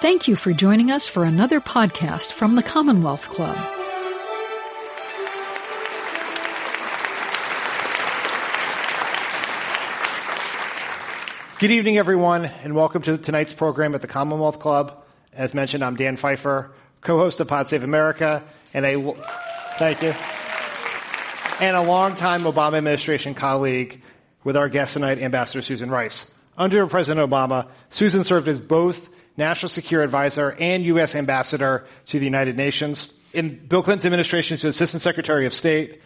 Thank you for joining us for another podcast from the Commonwealth Club. Good evening, everyone, and welcome to tonight's program at the Commonwealth Club. As mentioned, I'm Dan Pfeiffer, co-host of Pod Save America, and a thank you, and a longtime Obama administration colleague with our guest tonight, Ambassador Susan Rice. Under President Obama, Susan served as both National Security Advisor and U.S. Ambassador to the United Nations. In Bill Clinton's administration, she was Assistant Secretary of State.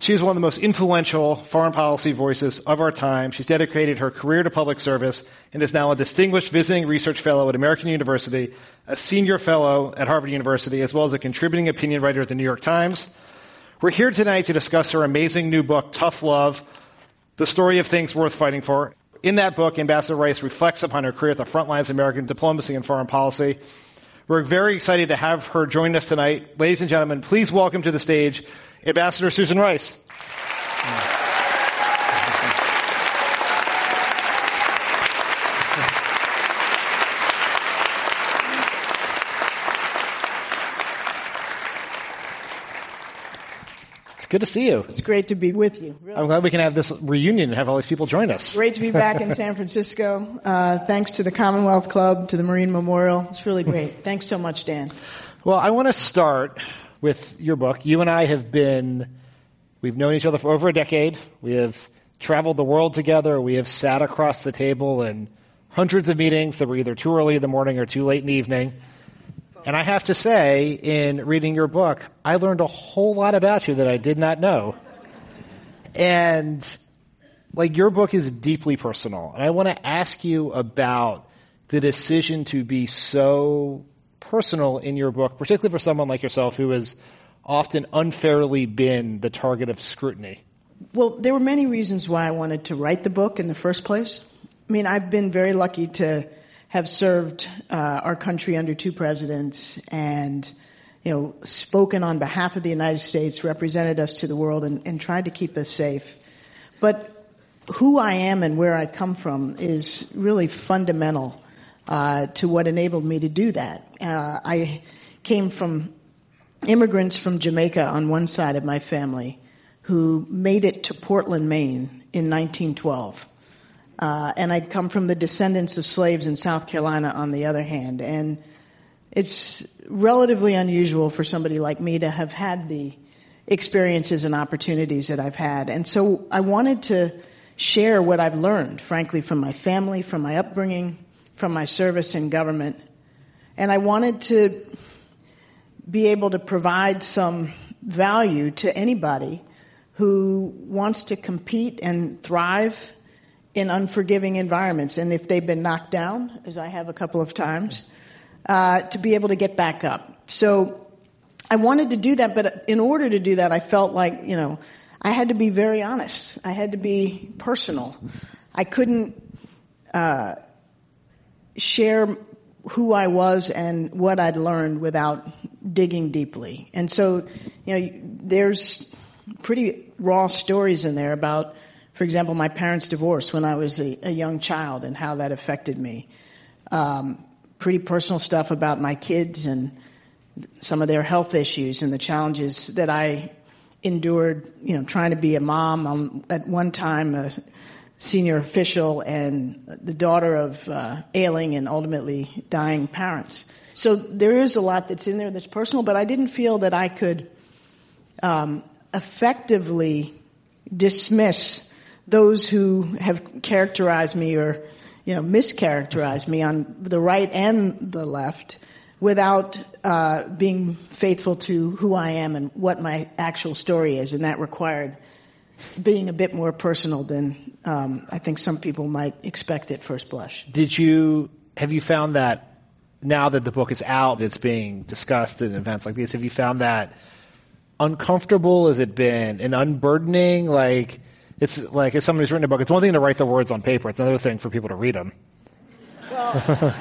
She is one of the most influential foreign policy voices of our time. She's dedicated her career to public service and is now a distinguished visiting research fellow at American University, a senior fellow at Harvard University, as well as a contributing opinion writer at the New York Times. We're here tonight to discuss her amazing new book, Tough Love, the story of things worth fighting for. In that book, Ambassador Rice reflects upon her career at the front lines of American diplomacy and foreign policy. We're very excited to have her join us tonight. Ladies and gentlemen, please welcome to the stage Ambassador Susan Rice. Good to see you. It's great to be with you. Really. I'm glad we can have this reunion and have all these people join us. Great to be back in San Francisco. Uh, thanks to the Commonwealth Club, to the Marine Memorial. It's really great. Thanks so much, Dan. Well, I want to start with your book. You and I have been, we've known each other for over a decade. We have traveled the world together. We have sat across the table in hundreds of meetings that were either too early in the morning or too late in the evening. And I have to say, in reading your book, I learned a whole lot about you that I did not know. And like your book is deeply personal. And I want to ask you about the decision to be so personal in your book, particularly for someone like yourself who has often unfairly been the target of scrutiny. Well, there were many reasons why I wanted to write the book in the first place. I mean, I've been very lucky to have served uh, our country under two presidents and you know spoken on behalf of the United States, represented us to the world, and, and tried to keep us safe. But who I am and where I come from is really fundamental uh, to what enabled me to do that. Uh, I came from immigrants from Jamaica on one side of my family who made it to Portland, Maine in 1912. Uh, and I'd come from the descendants of slaves in South Carolina on the other hand. And it's relatively unusual for somebody like me to have had the experiences and opportunities that I've had. And so I wanted to share what I've learned, frankly, from my family, from my upbringing, from my service in government. And I wanted to be able to provide some value to anybody who wants to compete and thrive in unforgiving environments. And if they've been knocked down, as I have a couple of times, uh, to be able to get back up. So I wanted to do that, but in order to do that, I felt like, you know, I had to be very honest. I had to be personal. I couldn't uh, share who I was and what I'd learned without digging deeply. And so, you know, there's pretty raw stories in there about for example, my parents' divorce when I was a, a young child and how that affected me. Um, pretty personal stuff about my kids and some of their health issues and the challenges that I endured, you know, trying to be a mom. I'm at one time a senior official and the daughter of uh, ailing and ultimately dying parents. So there is a lot that's in there that's personal, but I didn't feel that I could um, effectively dismiss those who have characterized me or, you know, mischaracterized me on the right and the left without uh, being faithful to who I am and what my actual story is, and that required being a bit more personal than um, I think some people might expect at first blush. Did you have you found that now that the book is out, it's being discussed in events like these? Have you found that uncomfortable? Has it been an unburdening? Like it's like if somebody's written a book, it's one thing to write the words on paper. It's another thing for people to read them. Well,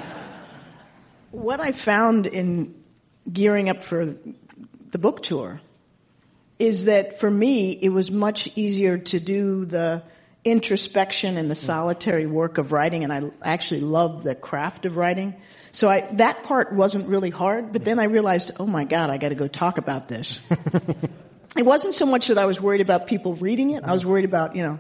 what I found in gearing up for the book tour is that for me, it was much easier to do the introspection and the mm. solitary work of writing, and I actually love the craft of writing. So I, that part wasn't really hard, but mm. then I realized, oh my God, I got to go talk about this. it wasn't so much that I was worried about people reading it. I was worried about, you know,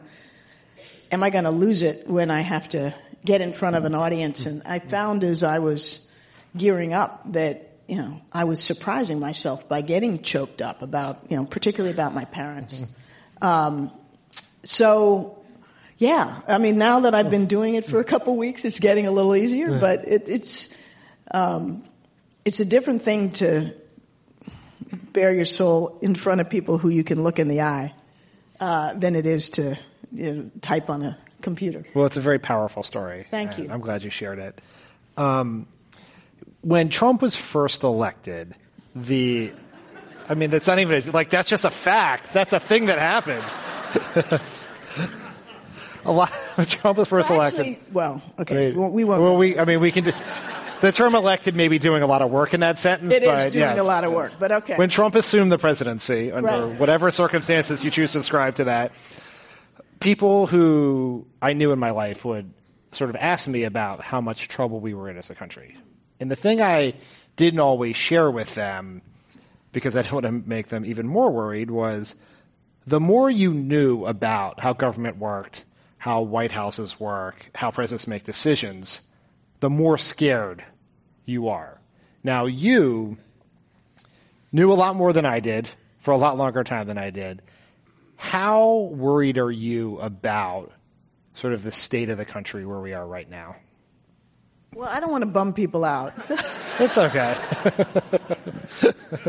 am I going to lose it when I have to get in front of an audience? And I found as I was gearing up that, you know, I was surprising myself by getting choked up about, you know, particularly about my parents. Um, so yeah, I mean, now that I've been doing it for a couple weeks, it's getting a little easier, but it, it's, um, it's a different thing to bare your soul in front of people who you can look in the eye, uh, than it is to you know, type on a computer. Well, it's a very powerful story. Thank you. I'm glad you shared it. Um, when Trump was first elected, the, I mean, that's not even like that's just a fact. That's a thing that happened. a lot. Trump was first Well, elected. well, okay, I mean, we won't- we won't. Well, we. I mean, we can. Do, the term elected may be doing a lot of work in that sentence. It is but doing yes, a lot of work, but okay. When Trump assumed the presidency, under Right. whatever circumstances you choose to ascribe to that, people who I knew in my life would sort of ask me about how much trouble we were in as a country. And the thing I didn't always share with them, because I didn't want to make them even more worried, was the more you knew about how government worked, how White Houses work, how presidents make decisions, the more scared you are. Now, you knew a lot more than I did for a lot longer time than I did. How worried are you about sort of the state of the country where we are right now? well, I don't want to bum people out. It's okay.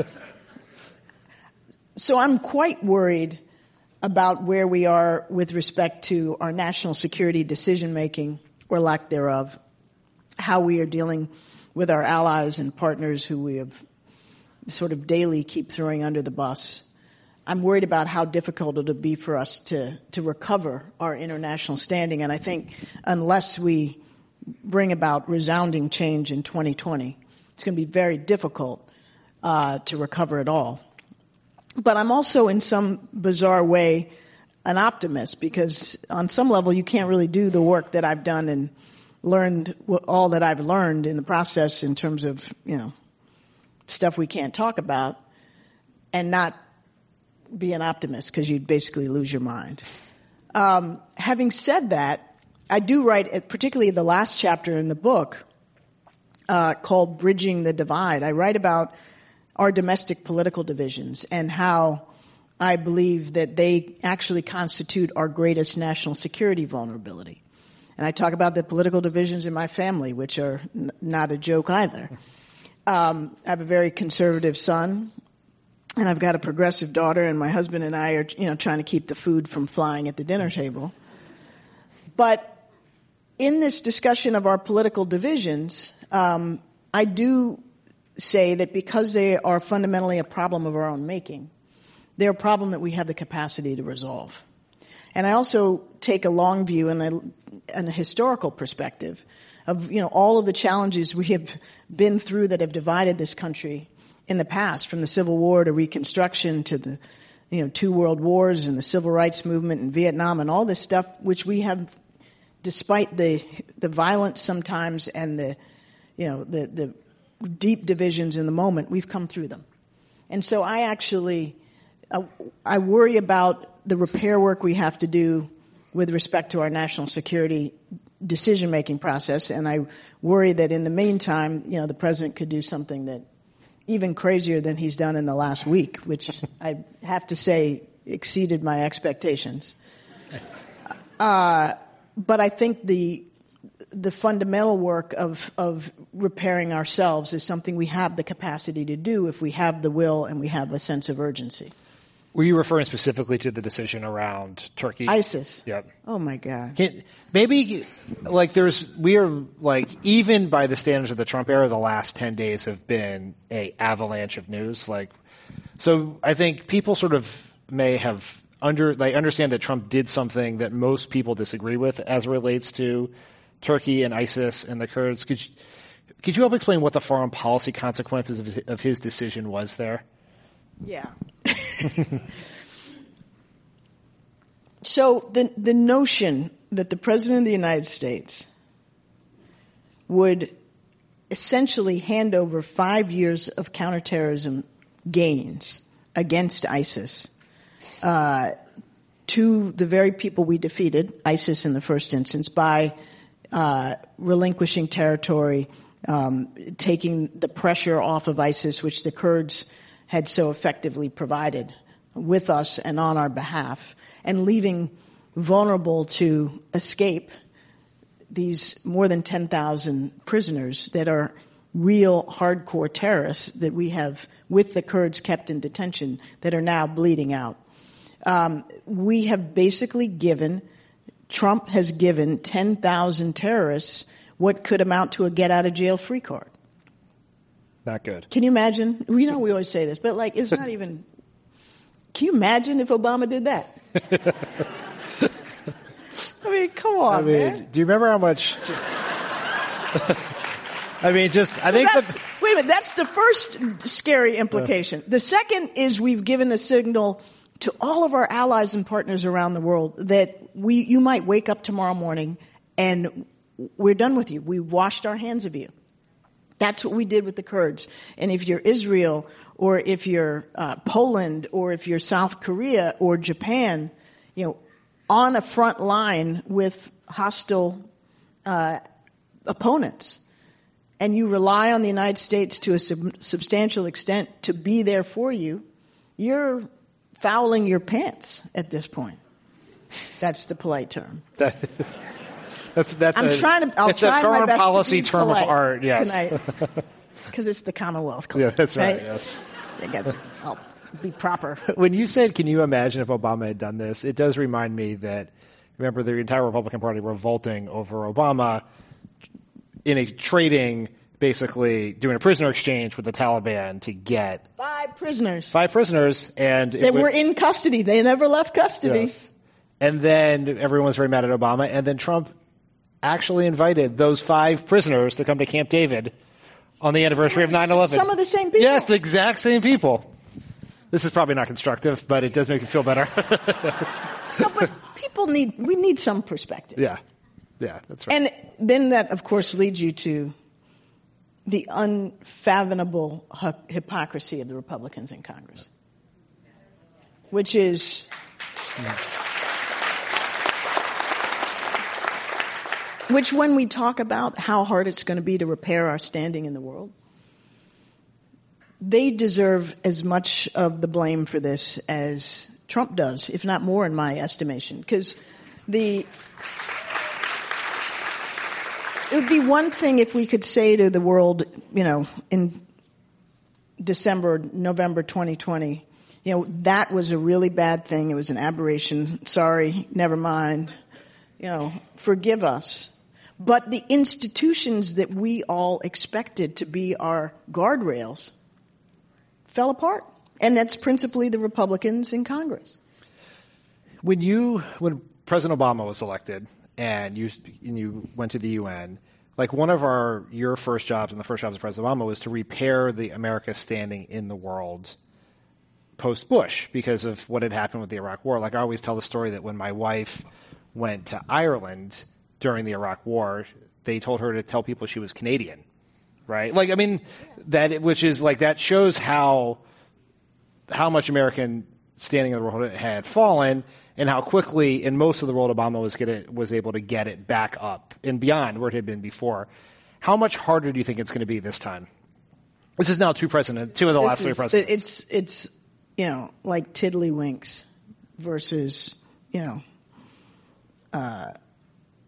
So I'm quite worried about where we are with respect to our national security decision making or lack thereof, how we are dealing with our allies and partners who we have sort of daily keep throwing under the bus. I'm worried about how difficult it'll be for us to, to recover our international standing. And I think unless we bring about resounding change in 2020, it's going to be very difficult uh, to recover at all. But I'm also, in some bizarre way, an optimist because on some level you can't really do the work that I've done and learned all that I've learned in the process in terms of, you know, stuff we can't talk about and not be an optimist because you'd basically lose your mind. Um, having said that, I do write, uh, particularly the last chapter in the book, uh, called Bridging the Divide. I write about our domestic political divisions and how I believe that they actually constitute our greatest national security vulnerability. And I talk about the political divisions in my family, which are n- not a joke either. Um, I have a very conservative son, and I've got a progressive daughter, and my husband and I are, you know, trying to keep the food from flying at the dinner table. But in this discussion of our political divisions, um, I do say that because they are fundamentally a problem of our own making, they're a problem that we have the capacity to resolve. And I also take a long view and a, and a historical perspective of, you know, all of the challenges we have been through that have divided this country in the past, from the Civil War to Reconstruction to the, you know, two world wars and the Civil Rights Movement and Vietnam and all this stuff, which we have, despite the, the violence sometimes and the, you know, the, the deep divisions in the moment, we've come through them. And so I actually, uh, I worry about the repair work we have to do with respect to our national security decision making process. And I worry that in the meantime, you know, the president could do something that even crazier than he's done in the last week, which I have to say exceeded my expectations. Uh, but I think the the fundamental work of of repairing ourselves is something we have the capacity to do if we have the will and we have a sense of urgency. Were you referring specifically to the decision around Turkey? ISIS. Yep. Oh my God. Can, maybe like there's we are like even by the standards of the Trump era, the last ten days have been a avalanche of news. Like, so I think people sort of may have under they understand that Trump did something that most people disagree with as it relates to Turkey and ISIS and the Kurds. Could you, could you help explain what the foreign policy consequences of his, of his decision was there? Yeah. so the the notion that the president of the United States would essentially hand over five years of counterterrorism gains against ISIS uh, to the very people we defeated, ISIS in the first instance, by uh, relinquishing territory, um, taking the pressure off of ISIS, which the Kurds had so effectively provided with us and on our behalf, and leaving vulnerable to escape these more than 10,000 prisoners that are real hardcore terrorists that we have with the Kurds kept in detention that are now bleeding out. Um, we have basically given, Trump has given 10,000 terrorists what could amount to a get out of jail free card. Not good. Can you imagine? We know we always say this, but like, it's not even, can you imagine if Obama did that? I mean, come on, I mean, man. do you remember how much? I mean, just I So think the, wait a minute. That's the first scary implication. The second is we've given a signal to all of our allies and partners around the world that we, you might wake up tomorrow morning and we're done with you. We've washed our hands of you. That's what we did with the Kurds. And if you're Israel or if you're uh, Poland or if you're South Korea or Japan, you know, on a front line with hostile uh, opponents, and you rely on the United States to a sub- substantial extent to be there for you, you're fouling your pants at this point. That's the polite term. that, that's that's I'm a, trying to. I'll it's try a foreign policy term of art. Yes. Because it's the Commonwealth Club. yeah, that's right. Yes. They got. I'll be proper. When you said, "Can you imagine if Obama had done this?" It does remind me that remember the entire Republican Party revolting over Obama in a trading, basically doing a prisoner exchange with the Taliban to get Five prisoners five prisoners, and they were in custody. They never left custody. Yes. And then everyone was very mad at Obama, and then Trump actually invited those five prisoners to come to Camp David on the anniversary of 9/11. Some of the same people. Yes, the exact same people. This is probably not constructive, but it does make me feel better. No, but people need. We need some perspective. yeah, yeah, that's right. And then that, of course, leads you to the unfathomable hypocrisy of the Republicans in Congress, which is mm. Which when we talk about how hard it's going to be to repair our standing in the world, they deserve as much of the blame for this as Trump does, if not more in my estimation. Because the, it would be one thing if we could say to the world, you know, in December, November 2020, you know, that was a really bad thing. It was an aberration. Sorry, never mind. You know, forgive us. But the institutions that we all expected to be our guardrails fell apart. And that's principally the Republicans in Congress. when you when President Obama was elected and you and you went to the UN, like one of our your first jobs and the first jobs of President Obama was to repair the America's standing in the world post Bush because of what had happened with the Iraq War. Like I always tell the story that when my wife went to Ireland during the Iraq War, they told her to tell people she was Canadian. Right? Like I mean that which is like that shows how how much American standing in the world had fallen and how quickly in most of the world Obama was get it, was able to get it back up and beyond where it had been before. How much harder do you think it's going to be this time? This is now two presidents, two of the This last three presidents. It's, it's, you know, like tiddlywinks versus, you know, uh,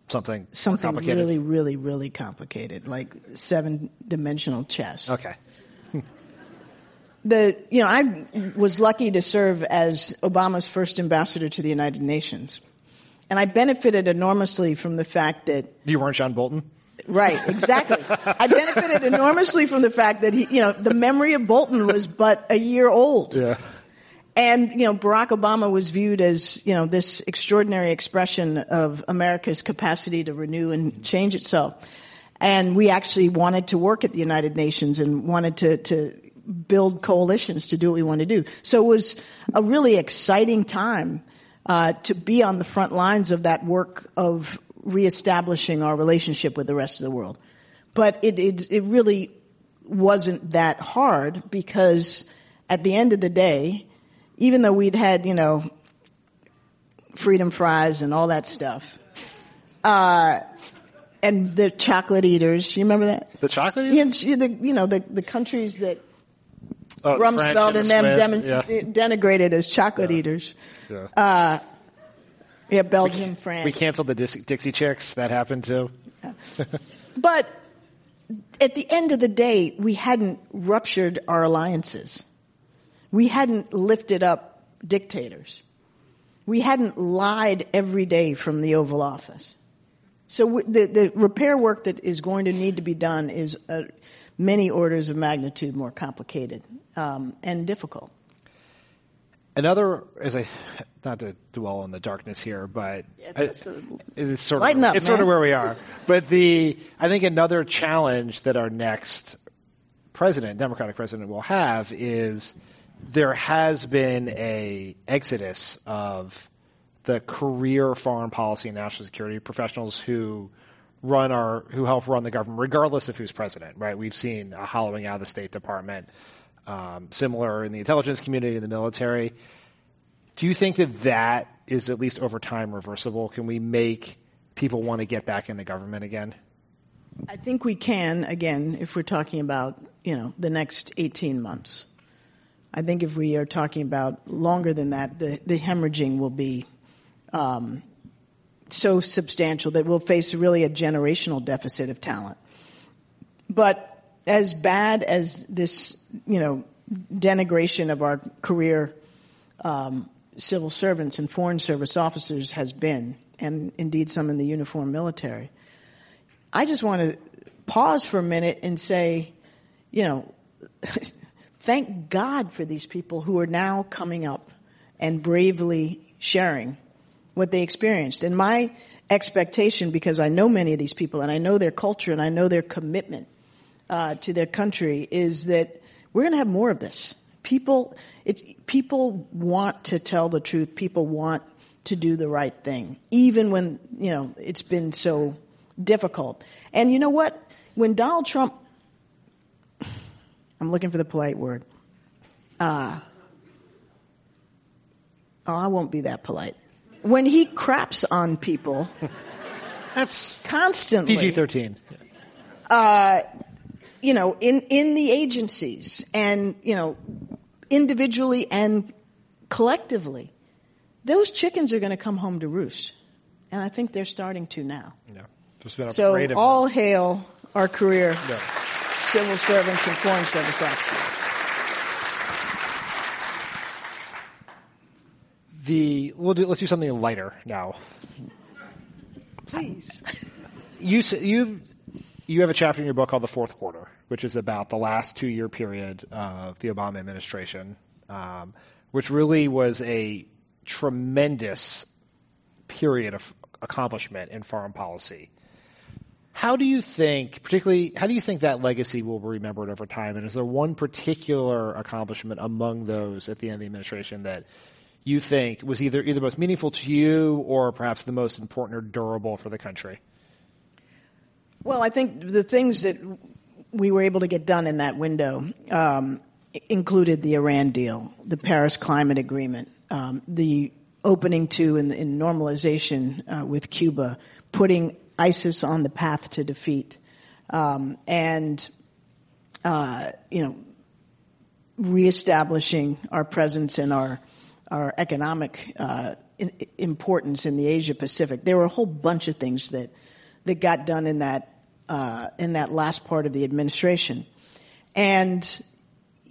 something something really, really, really complicated, like seven dimensional chess. okay. The, you know, I was lucky to serve as Obama's first ambassador to the United Nations. And I benefited enormously from the fact that You weren't John Bolton. Right, exactly. I benefited enormously from the fact that he, you know, the memory of Bolton was but a year old. Yeah. And, you know, Barack Obama was viewed as, you know, this extraordinary expression of America's capacity to renew and change itself. And we actually wanted to work at the United Nations and wanted to, to build coalitions to do what we want to do. So it was a really exciting time, uh, to be on the front lines of that work of reestablishing our relationship with the rest of the world. But it, it, it really wasn't that hard because at the end of the day, even though we'd had, you know, freedom fries and all that stuff, uh, and the chocolate eaters, you remember that? The chocolate Yeah, the, you know, the, the countries that Oh, Rumsfeld and the them dem- yeah. denigrated as chocolate eaters. Yeah. Yeah, Belgium, France. we canceled the Dixie Chicks. That happened too. But at the end of the day, we hadn't ruptured our alliances. We hadn't lifted up dictators. We hadn't lied every day from the Oval Office. So w- the, the repair work that is going to need to be done is uh, many orders of magnitude more complicated um, and difficult. Another, as I, not to dwell on the darkness here, but I, that's it's sort of up, it's sort of where we are. But the I think another challenge that our next president, Democratic president, will have is there has been a exodus of the career foreign policy and national security professionals who run our who help run the government, regardless of who's president. Right? We've seen a hollowing out of the State Department, um, similar in the intelligence community, in the military. Do you think that that is at least over time reversible? Can we make people want to get back into government again? I think we can, again, if we're talking about, you know, the next 18 months. I think if we are talking about longer than that, the, the hemorrhaging will be um, so substantial that we'll face really a generational deficit of talent. But as bad as this, you know, denigration of our career um, civil servants and foreign service officers has been, and indeed some in the uniformed military, I just want to pause for a minute and say, you know, thank God for these people who are now coming up and bravely sharing what they experienced. And my expectation, because I know many of these people and I know their culture and I know their commitment uh, to their country, is that we're going to have more of this. People, it's, people want to tell the truth. People want to do the right thing, even when you know it's been so difficult. And you know what? When Donald Trump, I'm looking for the polite word. Uh, oh, I won't be that polite. When he craps on people That's constantly, PG thirteen. you know, in, in the agencies and, you know, individually and collectively, those chickens are going to come home to roost. And I think they're starting to now. Yeah, So all hail our career Yeah. Civil servants and foreign service officers. the. We'll do, let's do something lighter now. Please. You you you have a chapter in your book called the Fourth Quarter, which is about the last two year period of the Obama administration, um, which really was a tremendous period of accomplishment in foreign policy. How do you think, particularly, how do you think that legacy will be remembered over time? And is there one particular accomplishment among those at the end of the administration that you think was either either most meaningful to you or perhaps the most important or durable for the country? Well, I think the things that we were able to get done in that window um, included the Iran deal, the Paris Climate Agreement, um, the opening to and, normalization uh, with Cuba, putting ISIS on the path to defeat, um, and uh, you know, reestablishing our presence and our our economic uh, in, importance in the Asia Pacific. There were a whole bunch of things that that got done in that uh, in that last part of the administration, and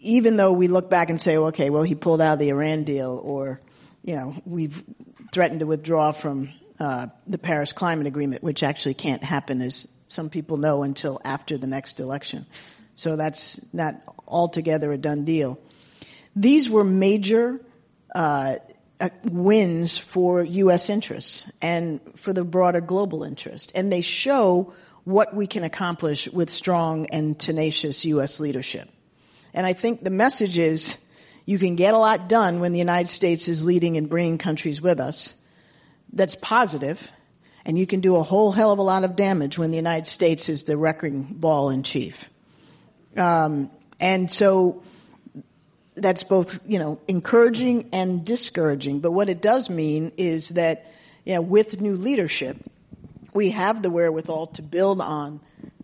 even though we look back and say, okay, well, he pulled out of the Iran deal, or you know, we've threatened to withdraw from uh, the Paris Climate Agreement, which actually can't happen, as some people know, until after the next election. So that's not altogether a done deal. These were major uh, uh, wins for U.S. interests and for the broader global interest, and they show what we can accomplish with strong and tenacious U.S. leadership. And I think the message is, you can get a lot done when the United States is leading and bringing countries with us. That's positive, and you can do a whole hell of a lot of damage when the United States is the wrecking ball in chief. Um, and so that's both, you know, encouraging and discouraging. But what it does mean is that, you know, with new leadership, we have the wherewithal to build on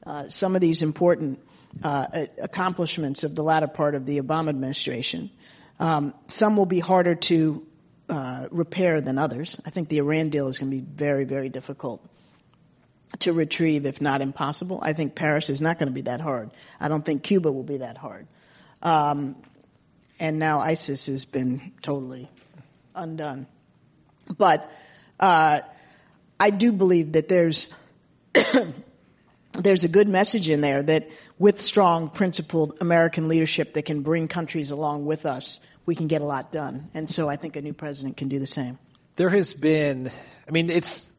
uh, some of these important uh, accomplishments of the latter part of the Obama administration. Um, some will be harder to uh, repair than others. I think the Iran deal is going to be very, very difficult to retrieve, if not impossible. I think Paris is not going to be that hard. I don't think Cuba will be that hard. Um, and now ISIS has been totally undone. But uh, I do believe that there's there's a good message in there that with strong, principled American leadership that can bring countries along with us, we can get a lot done. And so I think a new president can do the same. There has been, I mean, it's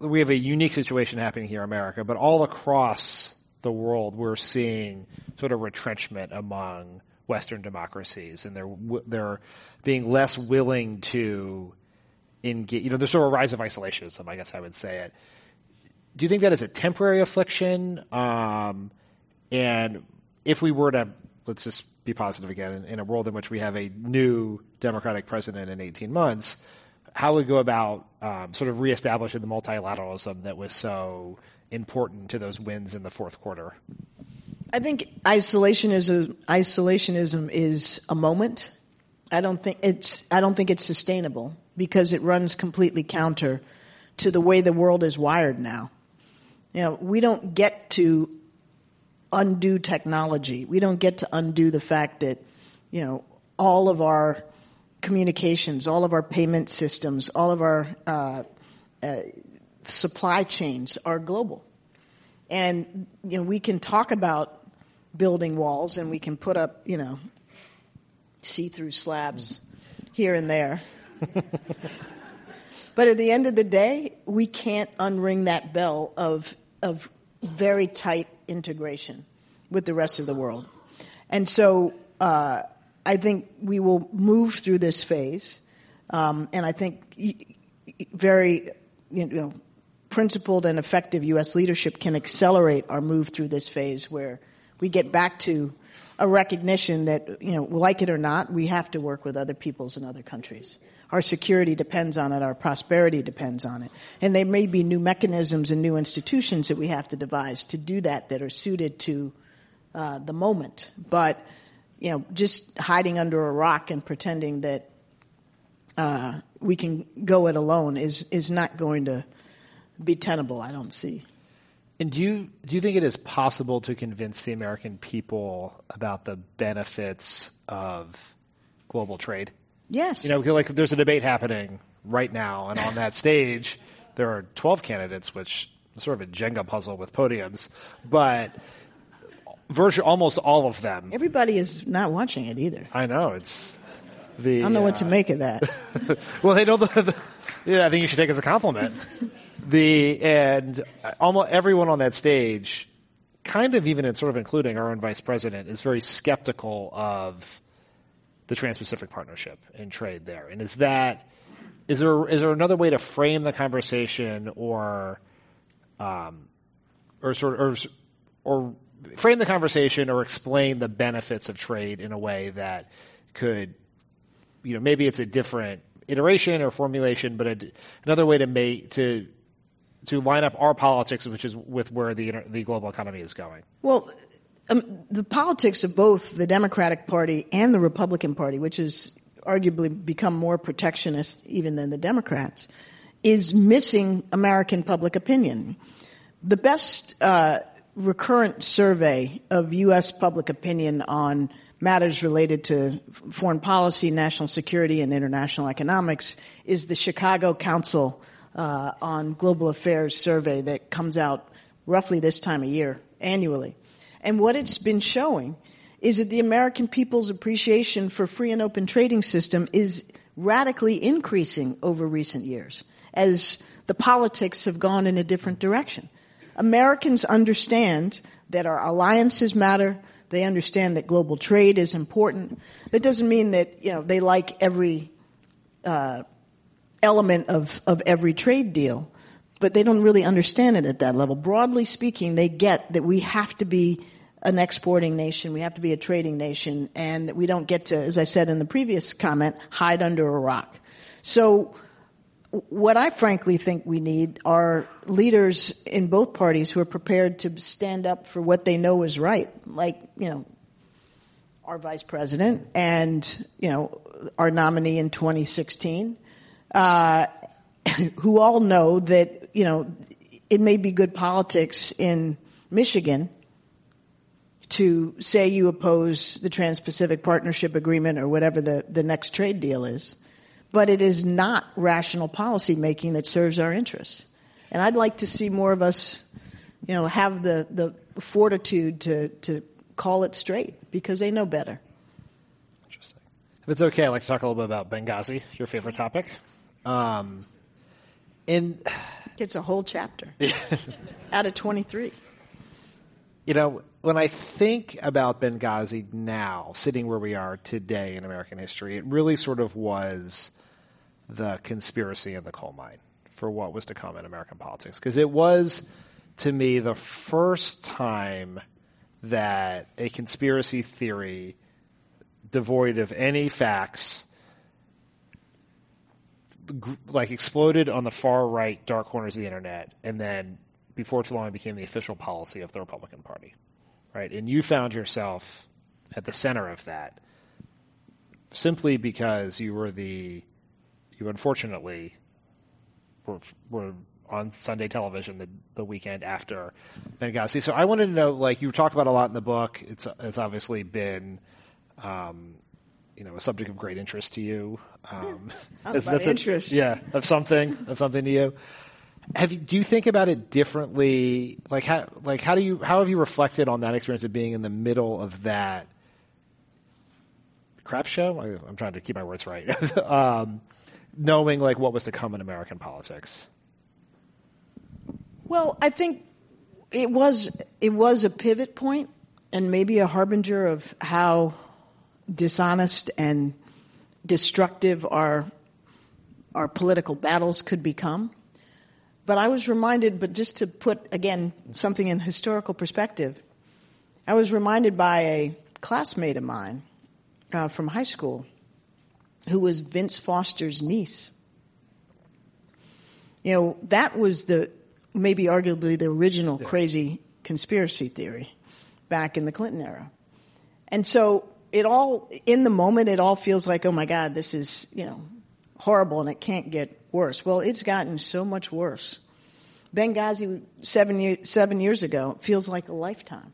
we have a unique situation happening here in America, but all across the world, we're seeing sort of retrenchment among Western democracies, and they're they're being less willing to engage. You know, there's sort of a rise of isolationism, I guess I would say it. Do you think that is a temporary affliction? Um, and if we were to, let's just be positive again, in, in, a world in which we have a new Democratic president in 18 months, how we go about um, sort of reestablishing the multilateralism that was so important to those wins in the fourth quarter? I think isolationism, isolationism is a moment. I don't think it's, I don't think it's sustainable because it runs completely counter to the way the world is wired now. You know, we don't get to undo technology. We don't get to undo the fact that, you know, all of our communications, all of our payment systems, all of our uh, uh, supply chains are global. And you know, we can talk about building walls and we can put up, you know, see-through slabs here and there. but at the end of the day, we can't unring that bell of of very tight integration with the rest of the world. And so uh, I think we will move through this phase, um, and I think very you know principled and effective U.S. leadership can accelerate our move through this phase where we get back to a recognition that, you know, like it or not, we have to work with other peoples and other countries. Our security depends on it. Our prosperity depends on it. And there may be new mechanisms and new institutions that we have to devise to do that that are suited to uh, the moment. But, you know, just hiding under a rock and pretending that uh, we can go it alone is is not going to be tenable. I don't see. And do you do you think it is possible to convince the American people about the benefits of global trade? Yes. You know, like there's a debate happening right now, and on that stage there are 12 candidates, which is sort of a Jenga puzzle with podiums, but virtually almost all of them. Everybody is not watching it either. I know it's the. I don't know uh, what to uh, make of that. well, they know the, the. Yeah, I think you should take it as a compliment. The and almost everyone on that stage, kind of even in sort of including our own vice president, is very skeptical of the Trans-Pacific Partnership and trade there. And is that is there is there another way to frame the conversation or um, or sort of or, or frame the conversation or explain the benefits of trade in a way that could you know maybe it's a different iteration or formulation but a, another way to make to to line up our politics, which is with where the the global economy is going? Well, um, the politics of both the Democratic Party and the Republican Party, which has arguably become more protectionist even than the Democrats, is missing American public opinion. The best uh, recurrent survey of U.S. public opinion on matters related to foreign policy, national security, and international economics is the Chicago Council uh, on Global Affairs survey that comes out roughly this time of year annually. And what it's been showing is that the American people's appreciation for free and open trading system is radically increasing over recent years as the politics have gone in a different direction. Americans understand that our alliances matter. They understand that global trade is important. That doesn't mean that, you know, they like every, uh, element of, of every trade deal, but they don't really understand it at that level. Broadly speaking, they get that we have to be an exporting nation, we have to be a trading nation, and we don't get to, as I said in the previous comment, hide under a rock. So, what I frankly think we need are leaders in both parties who are prepared to stand up for what they know is right, like, you know, our vice president and, you know, our nominee in 2016, uh, who all know that, you know, it may be good politics in Michigan to say you oppose the Trans-Pacific Partnership Agreement or whatever the, the next trade deal is. But it is not rational policy making that serves our interests. And I'd like to see more of us, you know, have the, the fortitude to, to call it straight because they know better. Interesting. If it's okay, I'd like to talk a little bit about Benghazi, your favorite topic. Um, and it's a whole chapter out of 23 you know, when I think about Benghazi now, sitting where we are today in American history, it really sort of was the conspiracy in the coal mine for what was to come in American politics. Because it was, to me, the first time that a conspiracy theory devoid of any facts like exploded on the far right dark corners of the internet and then before too long it became the official policy of the Republican Party, right? And you found yourself at the center of that simply because you were the, you unfortunately were, were on Sunday television the, the weekend after Benghazi. So I wanted to know, like you talk about a lot in the book. It's it's obviously been, um, you know, a subject of great interest to you. Um, that's, that's interest. A, yeah, of something, of something to you. Have you, do you think about it differently? Like how, like how do you, how have you reflected on that experience of being in the middle of that crap show? I, am trying to keep my words right. um, knowing like what was to come in American politics. Well, I think it was, it was a pivot point and maybe a harbinger of how dishonest and destructive our, our political battles could become. But I was reminded, but just to put again something in historical perspective, I was reminded by a classmate of mine uh, from high school who was Vince Foster's niece. You know, that was the maybe arguably the original yeah. crazy conspiracy theory back in the Clinton era. And so it all, in the moment, it all feels like, oh my God, this is, you know, horrible and it can't get worse. Well, it's gotten so much worse. Benghazi seven, year, seven years ago feels like a lifetime.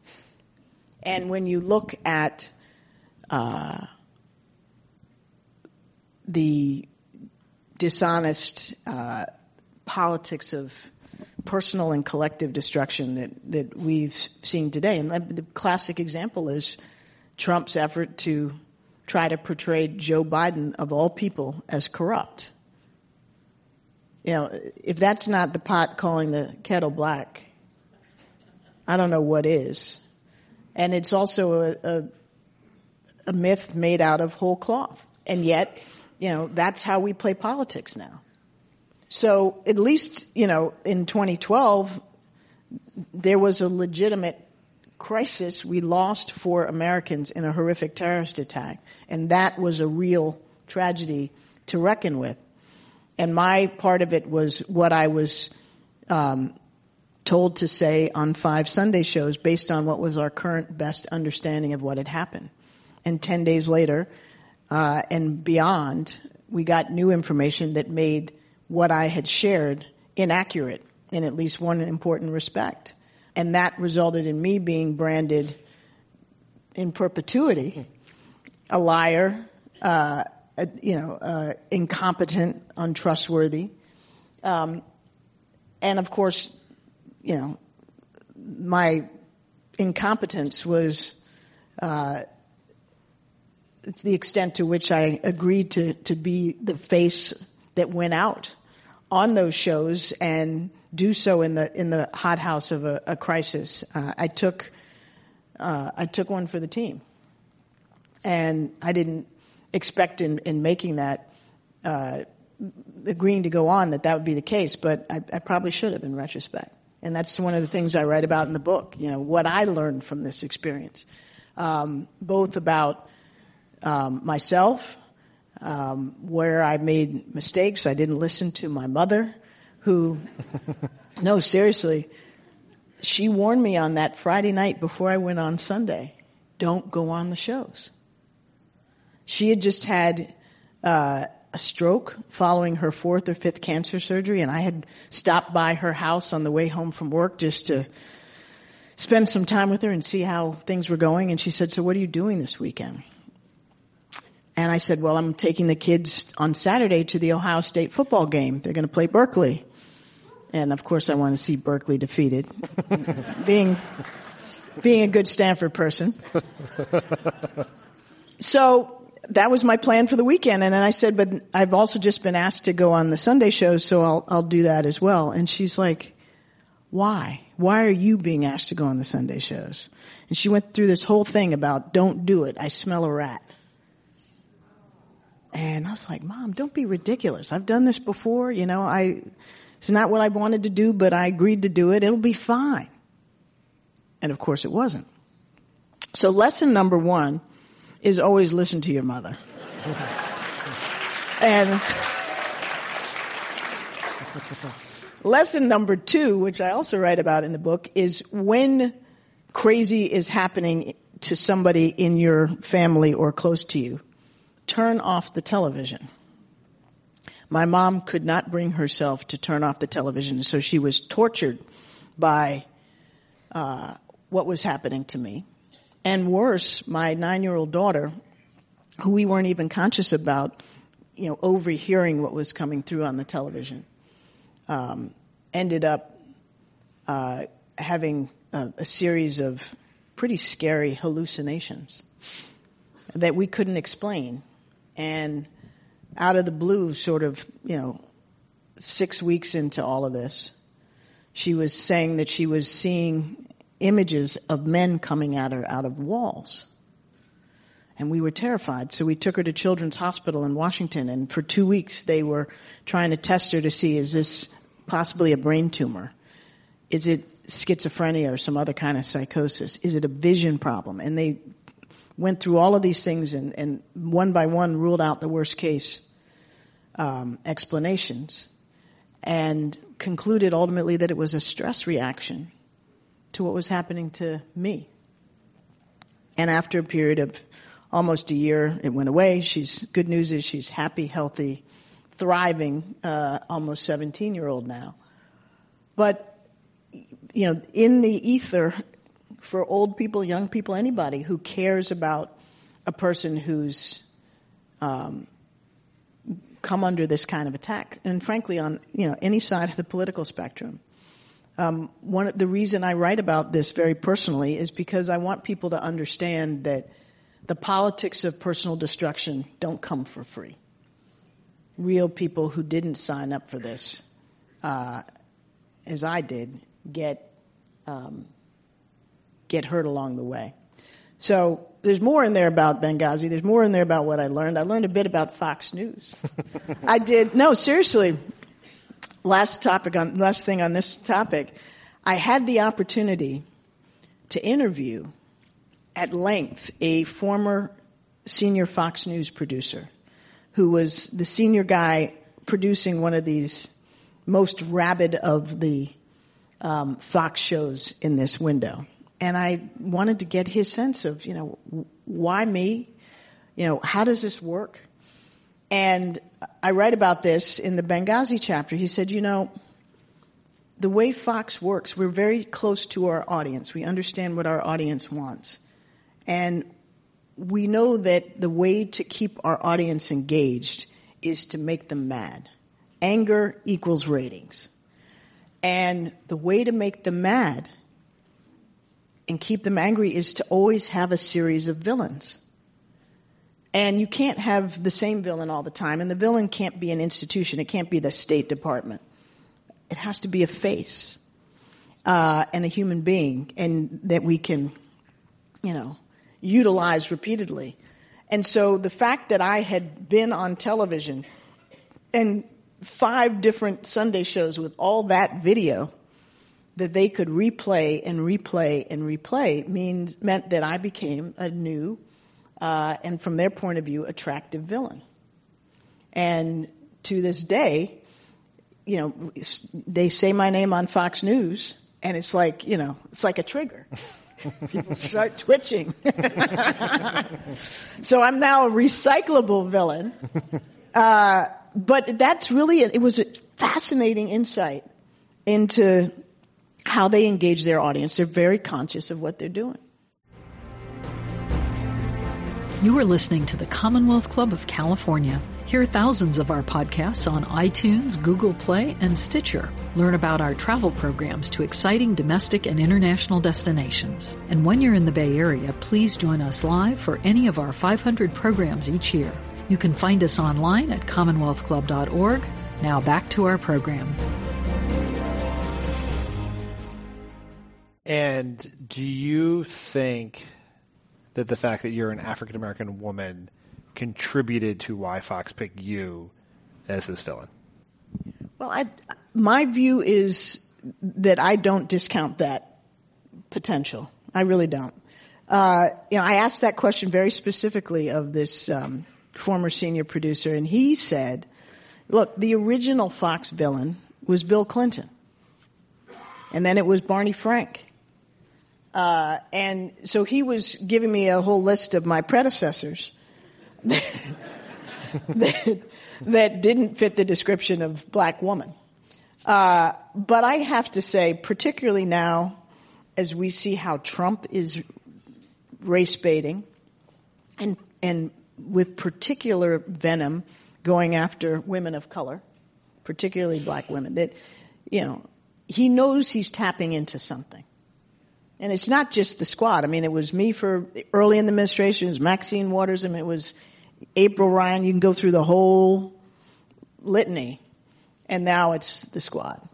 And when you look at uh, the dishonest uh, politics of personal and collective destruction that, that we've seen today, and the classic example is Trump's effort to try to portray Joe Biden, of all people, as corrupt. You know, if that's not the pot calling the kettle black, I don't know what is. And it's also a, a, a myth made out of whole cloth. And yet, you know, that's how we play politics now. So at least, you know, in 2012, there was a legitimate crisis we lost four Americans in a horrific terrorist attack. And that was a real tragedy to reckon with. And my part of it was what I was um, told to say on five Sunday shows based on what was our current best understanding of what had happened. And 10 days later, uh, and beyond, we got new information that made what I had shared inaccurate in at least one important respect. And that resulted in me being branded in perpetuity a liar, uh, you know, uh, incompetent, untrustworthy. Um, and of course, you know, my incompetence was uh, it's the extent to which I agreed to to be the face that went out on those shows and do so in the in the hothouse of a, a crisis. Uh, I took uh, I took one for the team. And I didn't expect in, in making that, uh, agreeing to go on that that would be the case, but I, I probably should have in retrospect. And that's one of the things I write about in the book, you know, what I learned from this experience. Um, both about um, myself, um, where I made mistakes. I didn't listen to my mother, who, no, seriously, she warned me on that Friday night before I went on Sunday, don't go on the shows. She had just had uh, a stroke following her fourth or fifth cancer surgery, and I had stopped by her house on the way home from work just to spend some time with her and see how things were going. And she said, "So what are you doing this weekend?" And I said, "Well, I'm taking the kids on Saturday to the Ohio State football game. They're going to play Berkeley." And of course, I want to see Berkeley defeated. being being a good Stanford person. So that was my plan for the weekend. And then I said, but I've also just been asked to go on the Sunday shows, so I'll, I'll do that as well. And she's like, why? Why are you being asked to go on the Sunday shows? And she went through this whole thing about don't do it. I smell a rat. And I was like, mom, don't be ridiculous. I've done this before. You know, I, it's not what I wanted to do, but I agreed to do it. It'll be fine. And of course it wasn't. So lesson number one is always listen to your mother. and lesson number two, which I also write about in the book, is when crazy is happening to somebody in your family or close to you, turn off the television. My mom could not bring herself to turn off the television, so she was tortured by uh, what was happening to me. And worse, my nine-year-old daughter, who we weren't even conscious about, you know, overhearing what was coming through on the television, um, ended up uh, having a, a series of pretty scary hallucinations that we couldn't explain. And out of the blue, sort of, you know, six weeks into all of this, she was saying that she was seeing images of men coming at her out of walls. And we were terrified. So we took her to Children's Hospital in Washington and for two weeks they were trying to test her to see is this possibly a brain tumor? Is it schizophrenia or some other kind of psychosis? Is it a vision problem? And they went through all of these things and, and one by one ruled out the worst case um, explanations and concluded ultimately that it was a stress reaction to what was happening to me. And after a period of almost a year, it went away. She's good news is she's happy, healthy, thriving, uh, almost 17 year old now. But you know, in the ether, for old people, young people, anybody who cares about a person who's um, come under this kind of attack, and frankly, on you know any side of the political spectrum, um, one the reason I write about this very personally is because I want people to understand that the politics of personal destruction don't come for free. Real people who didn't sign up for this, uh, as I did, get um, get hurt along the way. So there's more in there about Benghazi. There's more in there about what I learned. I learned a bit about Fox News. I did no seriously last topic on, last thing on this topic, I had the opportunity to interview at length a former senior Fox News producer who was the senior guy producing one of these most rabid of the um, Fox shows in this window. And I wanted to get his sense of, you know, why me? You know, how does this work? And I write about this in the Benghazi chapter. He said, you know, the way Fox works, we're very close to our audience. We understand what our audience wants. And we know that the way to keep our audience engaged is to make them mad. Anger equals ratings. And the way to make them mad and keep them angry is to always have a series of villains. And you can't have the same villain all the time. And the villain can't be an institution. It can't be the State Department. It has to be a face uh, and a human being, and that we can you know, utilize repeatedly. And so the fact that I had been on television and five different Sunday shows with all that video that they could replay and replay and replay means meant that I became a new uh, and from their point of view attractive villain. And to this day, you know, they say my name on Fox News, and it's like you know, it's like a trigger. People start twitching. so I'm now a recyclable villain. Uh, but that's really, it was a fascinating insight into how they engage their audience. They're very conscious of what they're doing. You are listening to the Commonwealth Club of California. Hear thousands of our podcasts on iTunes, Google Play, and Stitcher. Learn about our travel programs to exciting domestic and international destinations. And when you're in the Bay Area, please join us live for any of our 500 programs each year. You can find us online at commonwealthclub.org. Now back to our program. And do you think that the fact that you're an African American woman contributed to why Fox picked you as his villain? Well, I, my view is that I don't discount that potential. I really don't. Uh, you know, I asked that question very specifically of this um, former senior producer, and he said, "Look, the original Fox villain was Bill Clinton, and then it was Barney Frank." Uh, and so he was giving me a whole list of my predecessors that, that, didn't fit the description of black woman. Uh, but I have to say, particularly now, as we see how Trump is race baiting, and and with particular venom going after women of color, particularly black women, that you know he knows he's tapping into something. And it's not just the squad. I mean, it was me for early in the administration. It was Maxine Waters. I mean, it was April Ryan. You can go through the whole litany. And now it's the squad.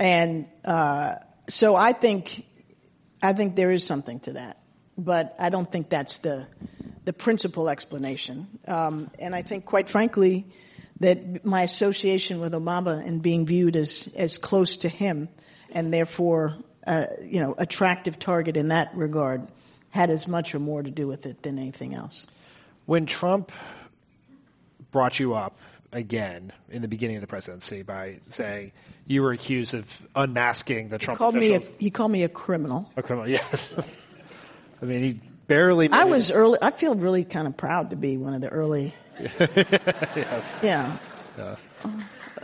And uh, so I think, I think there is something to that. But I don't think that's the, the principal explanation. Um, and I think, quite frankly, that my association with Obama and being viewed as, as close to him and therefore uh, you know, attractive target in that regard had as much or more to do with it than anything else. When Trump brought you up again in the beginning of the presidency by saying you were accused of unmasking the Trump he called officials. Me a, he called me a criminal. A criminal, yes. I mean, he barely. I was early. I feel really kind of proud to be one of the early. yes. Yeah. yeah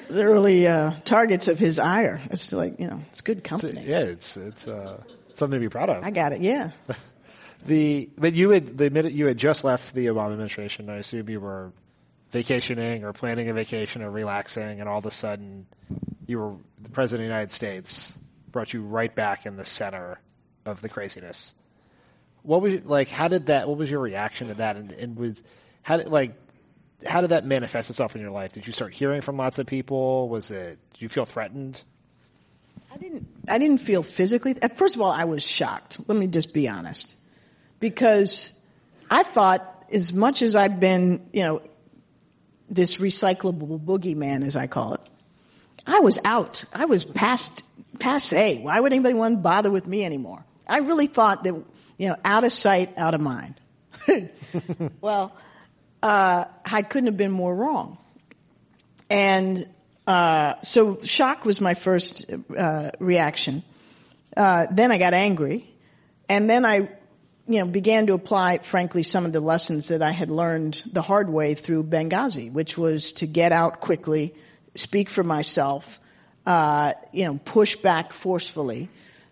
the early uh, targets of his ire. It's like you know, it's good company. It's, yeah, it's it's uh, something to be proud of. I got it. Yeah. the but you had the minute you had just left the Obama administration. I assume you were vacationing or planning a vacation or relaxing, and all of a sudden, you were the president of the United States brought you right back in the center of the craziness. What was like? How did that? What was your reaction to that? And, and was how did like how did that manifest itself in your life? Did you start hearing from lots of people? Was it? Did you feel threatened? I didn't. I didn't feel physically. First of all, I was shocked. Let me just be honest, because I thought, as much as I've been, you know, this recyclable boogeyman, as I call it, I was out. I was past passe. Why would anybody want to bother with me anymore? I really thought that, you know, out of sight, out of mind. well uh, I couldn't have been more wrong. And uh, so shock was my first uh, reaction. Uh, then I got angry, and then I, you know, began to apply, frankly, some of the lessons that I had learned the hard way through Benghazi, which was to get out quickly, speak for myself, uh, you know, push back forcefully,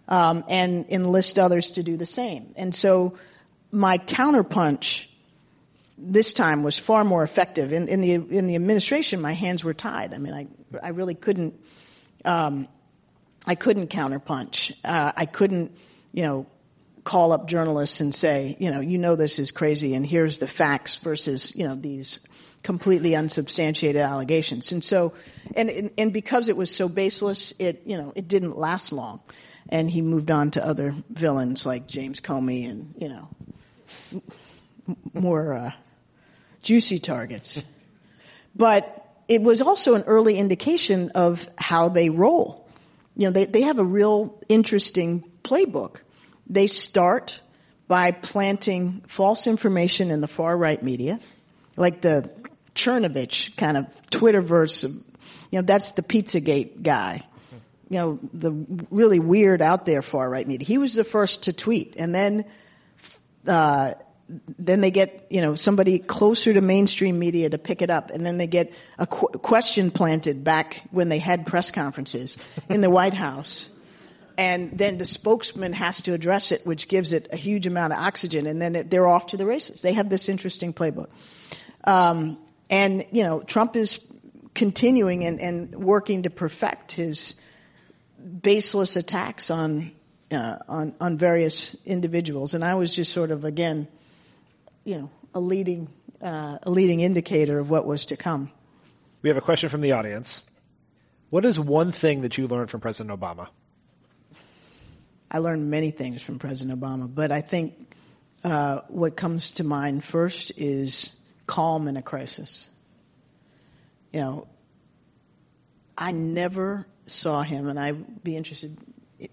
um, and enlist others to do the same. And so my counterpunch this time was far more effective. In, in, the in the administration, my hands were tied. I mean, I I really couldn't um, I couldn't counterpunch. Uh, I couldn't, you know, call up journalists and say, you know, you know this is crazy, and here's the facts versus you know these completely unsubstantiated allegations. And so, and, and because it was so baseless, it, you know, it didn't last long. And he moved on to other villains like James Comey and, you know, more, uh, juicy targets. But it was also an early indication of how they roll. You know, they, they have a real interesting playbook. They start by planting false information in the far right media, like the Cernovich kind of Twitterverse. You know, that's the Pizzagate guy. You know, the really weird out there far right media. He was the first to tweet, and then uh, then they get, you know, somebody closer to mainstream media to pick it up, and then they get a qu- question planted back when they had press conferences in the White House. And then the spokesman has to address it, which gives it a huge amount of oxygen, and then it, they're off to the races. They have this interesting playbook. Um, and, you know, Trump is continuing and, and working to perfect his baseless attacks on, uh, on, on various individuals. And I was just sort of, again, you know, a leading, uh, a leading indicator of what was to come. We have a question from the audience. What is one thing that you learned from President Obama? I learned many things from President Obama, but I think uh, what comes to mind first is calm in a crisis. You know, I never saw him, and I'd be interested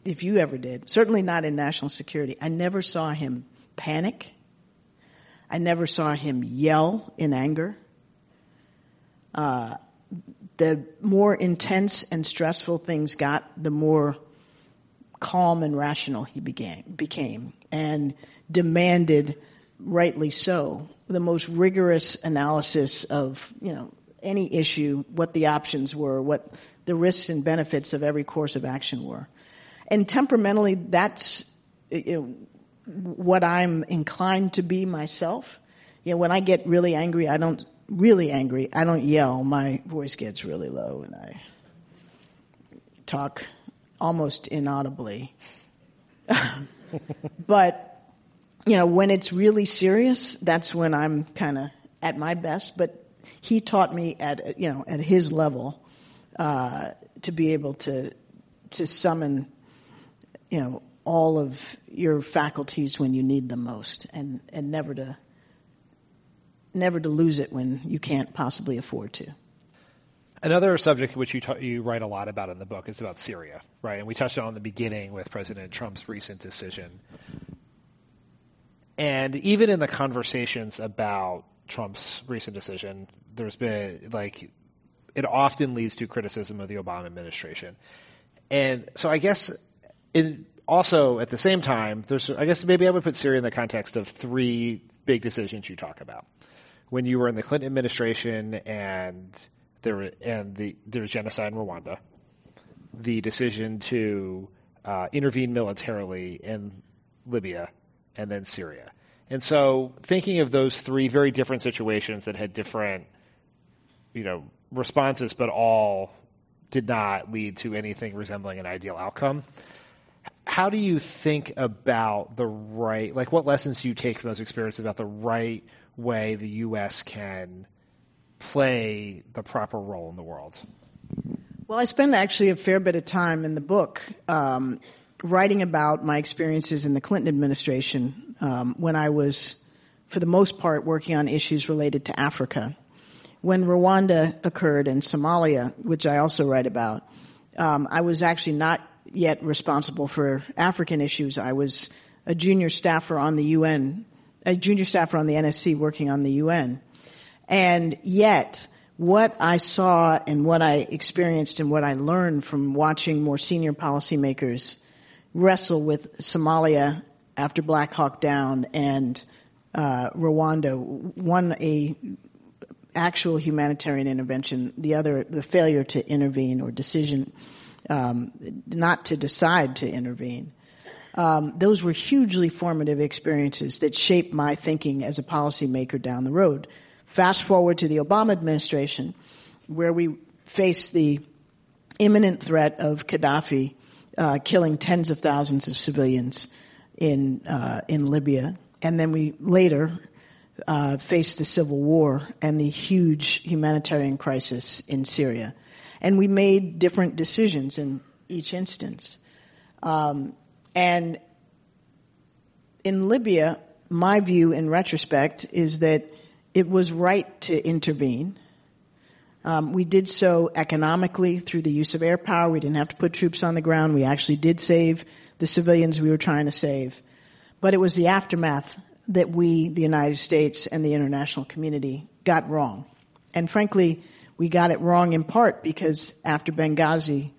if you ever did, certainly not in national security. I never saw him panic. I never saw him yell in anger. Uh, the more intense and stressful things got, the more calm and rational he began, became and demanded, rightly so, the most rigorous analysis of, you know, any issue, what the options were, what the risks and benefits of every course of action were. And temperamentally, that's you know, what I'm inclined to be myself. You know, when I get really angry, I don't really angry. I don't yell. My voice gets really low, and I talk almost inaudibly. but you know, when it's really serious, that's when I'm kind of at my best. But he taught me at you know at his level uh, to be able to to summon you know all of your faculties when you need them most, and and never to never to lose it when you can't possibly afford to. Another subject which you ta- you write a lot about in the book is about Syria, right? And we touched on in the beginning with President Trump's recent decision. And even in the conversations about Trump's recent decision, there's been like it often leads to criticism of the Obama administration. And so I guess it also at the same time, there's I guess maybe I would put Syria in the context of three big decisions you talk about. When you were in the Clinton administration and there and the there's genocide in Rwanda, the decision to uh, intervene militarily in Libya, and then Syria. And so, thinking of those three very different situations that had different, you know, responses, but all did not lead to anything resembling an ideal outcome. How do you think about the right, like, what lessons do you take from those experiences about the right way the U.S. can play the proper role in the world? Well, I spend actually a fair bit of time in the book um, writing about my experiences in the Clinton administration um, when I was, for the most part, working on issues related to Africa. When Rwanda occurred and Somalia, which I also write about, um, I was actually not yet responsible for African issues. I was a junior staffer on the UN, a junior staffer on the NSC working on the UN. And yet, what I saw and what I experienced and what I learned from watching more senior policymakers wrestle with Somalia after Black Hawk Down and uh, Rwanda, one a actual humanitarian intervention, the other the failure to intervene or decision um, not to decide to intervene. Um, those were hugely formative experiences that shaped my thinking as a policymaker down the road. Fast forward to the Obama administration, where we face the imminent threat of Gaddafi uh, killing tens of thousands of civilians in uh, in Libya, and then we later uh, faced the civil war and the huge humanitarian crisis in Syria. And we made different decisions in each instance. Um, and in Libya, my view in retrospect is that it was right to intervene. Um, we did so economically through the use of air power. We didn't have to put troops on the ground. We actually did save the civilians we were trying to save. But it was the aftermath that we, the United States and the international community, got wrong. And frankly, we got it wrong in part because after Benghazi,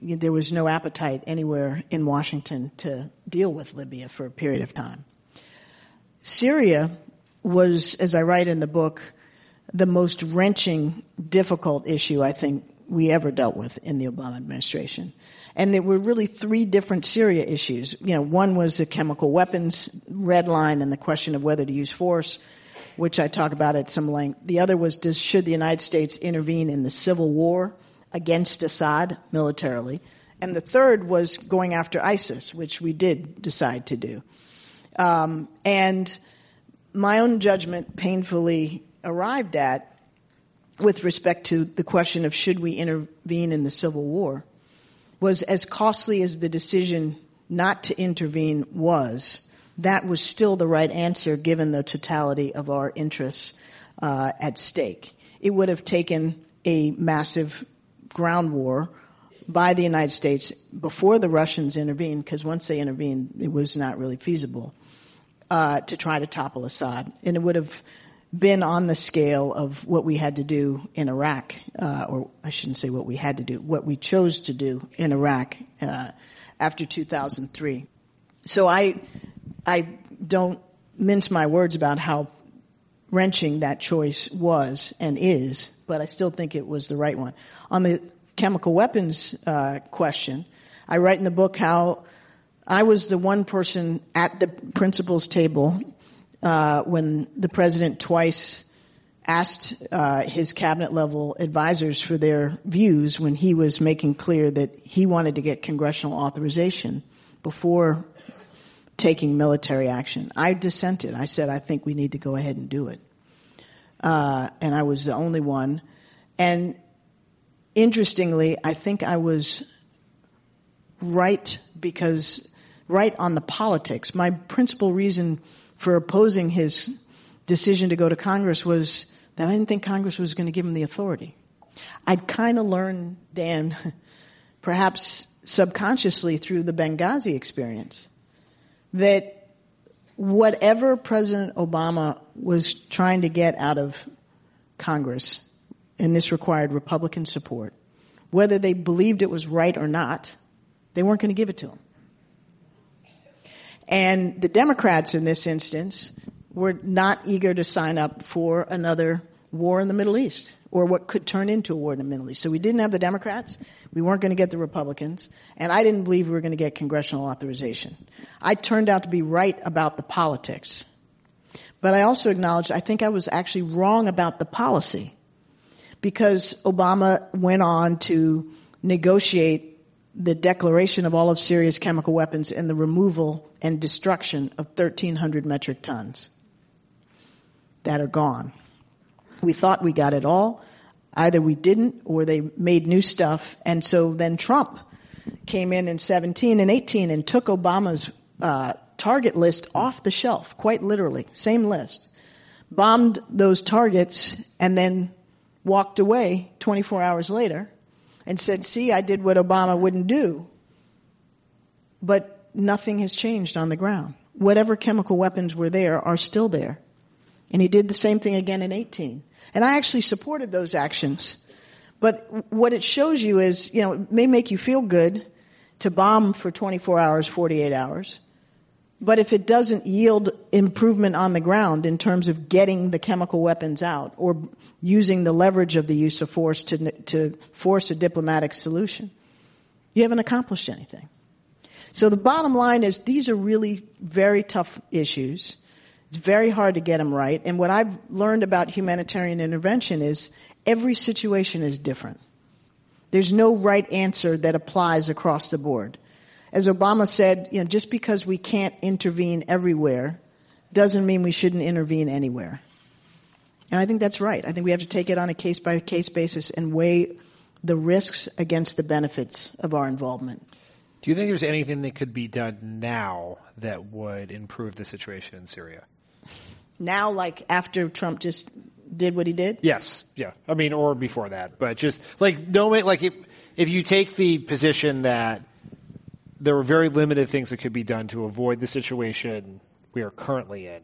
there was no appetite anywhere in Washington to deal with Libya for a period of time. Syria was, as I write in the book, the most wrenching, difficult issue I think we ever dealt with in the Obama administration. And there were really three different Syria issues. You know, one was the chemical weapons red line and the question of whether to use force, which I talk about at some length. The other was does, should the United States intervene in the civil war against Assad militarily? And the third was going after ISIS, which we did decide to do. Um, and my own judgment painfully arrived at with respect to the question of should we intervene in the civil war was as costly as the decision not to intervene was, that was still the right answer given the totality of our interests uh, at stake. It would have taken a massive ground war by the United States before the Russians intervened, because once they intervened, it was not really feasible uh, to try to topple Assad, and it would have been on the scale of what we had to do in Iraq, uh, or I shouldn't say what we had to do, what we chose to do in Iraq uh, after 2003. So I, I don't mince my words about how wrenching that choice was and is, but I still think it was the right one. On the chemical weapons uh, question, I write in the book how I was the one person at the principals table uh, when the president twice asked uh, his cabinet level advisors for their views when he was making clear that he wanted to get congressional authorization before taking military action. I dissented. I said, I think we need to go ahead and do it. Uh, and I was the only one. And interestingly, I think I was right because, right on the politics. My principal reason for opposing his decision to go to Congress was that I didn't think Congress was going to give him the authority. I'd kind of learned, Dan, perhaps subconsciously through the Benghazi experience, that whatever President Obama was trying to get out of Congress, and this required Republican support, whether they believed it was right or not, they weren't going to give it to him. And the Democrats in this instance were not eager to sign up for another war in the Middle East or what could turn into a war in the Middle East. So we didn't have the Democrats. We weren't going to get the Republicans. And I didn't believe we were going to get congressional authorization. I turned out to be right about the politics. But I also acknowledged I think I was actually wrong about the policy because Obama went on to negotiate the declaration of all of Syria's chemical weapons and the removal and destruction of 1,300 metric tons that are gone. We thought we got it all. Either we didn't or they made new stuff. And so then Trump came in in 17 and 18 and took Obama's uh, target list off the shelf, quite literally, same list. Bombed those targets and then walked away 24 hours later and said, see, I did what Obama wouldn't do. But nothing has changed on the ground. Whatever chemical weapons were there are still there. And he did the same thing again in 18. And I actually supported those actions. But what it shows you is, you know, it may make you feel good to bomb for 24 hours, 48 hours. But if it doesn't yield improvement on the ground in terms of getting the chemical weapons out or using the leverage of the use of force to, to force a diplomatic solution, you haven't accomplished anything. So the bottom line is these are really very tough issues. It's very hard to get them right. And what I've learned about humanitarian intervention is every situation is different. There's no right answer that applies across the board as Obama said, you know, just because we can't intervene everywhere doesn't mean we shouldn't intervene anywhere. And I think that's right. I think we have to take it on a case by case basis and weigh the risks against the benefits of our involvement. Do you think there's anything that could be done now that would improve the situation in Syria? Now, like after Trump just did what he did? Yes, yeah. I mean, or before that, but just like no, like if if you take the position that there were very limited things that could be done to avoid the situation we are currently in,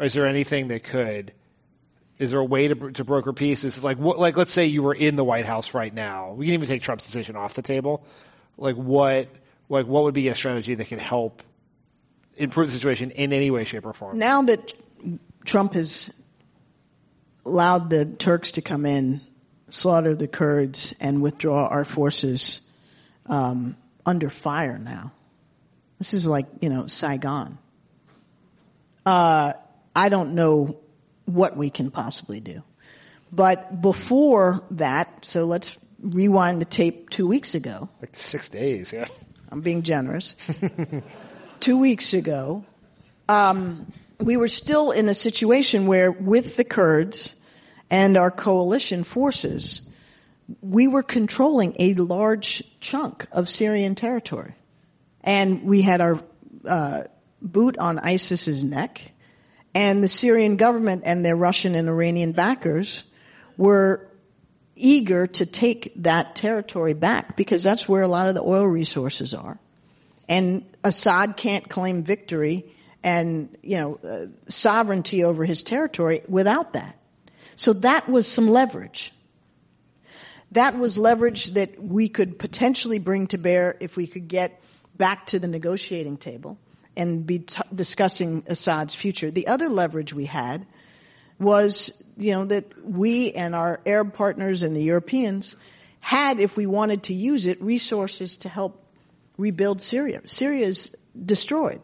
is there anything that could? Is there a way to, to broker peace? Is like what, like let's say you were in the White House right now. We can even take Trump's decision off the table. Like what like what would be a strategy that could help improve the situation in any way, shape, or form? Now that Trump has allowed the Turks to come in, slaughter the Kurds, and withdraw our forces um, under fire now. This is like, you know, Saigon. Uh, I don't know what we can possibly do. But before that, so let's rewind the tape two weeks ago. Like six days, yeah. I'm being generous. two weeks ago, um, we were still in a situation where, with the Kurds and our coalition forces, we were controlling a large chunk of Syrian territory. And we had our uh, boot on ISIS's neck, and the Syrian government and their Russian and Iranian backers were eager to take that territory back because that's where a lot of the oil resources are. And Assad can't claim victory and, you know, uh, sovereignty over his territory without that. So that was some leverage. That was leverage that we could potentially bring to bear if we could get back to the negotiating table and be t- discussing Assad's future. The other leverage we had was, you know, that we and our Arab partners and the Europeans had, if we wanted to use it, resources to help rebuild Syria. Syria is destroyed.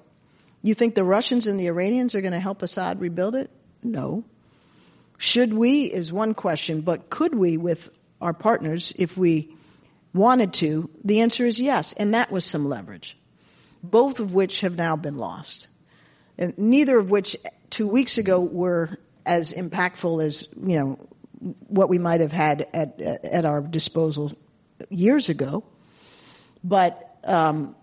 You think the Russians and the Iranians are going to help Assad rebuild it? No. Should we is one question, but could we with our partners if we wanted to? The answer is yes, and that was some leverage. Both of which have now been lost. And neither of which two weeks ago were as impactful as, you know, what we might have had at, at our disposal years ago. But um,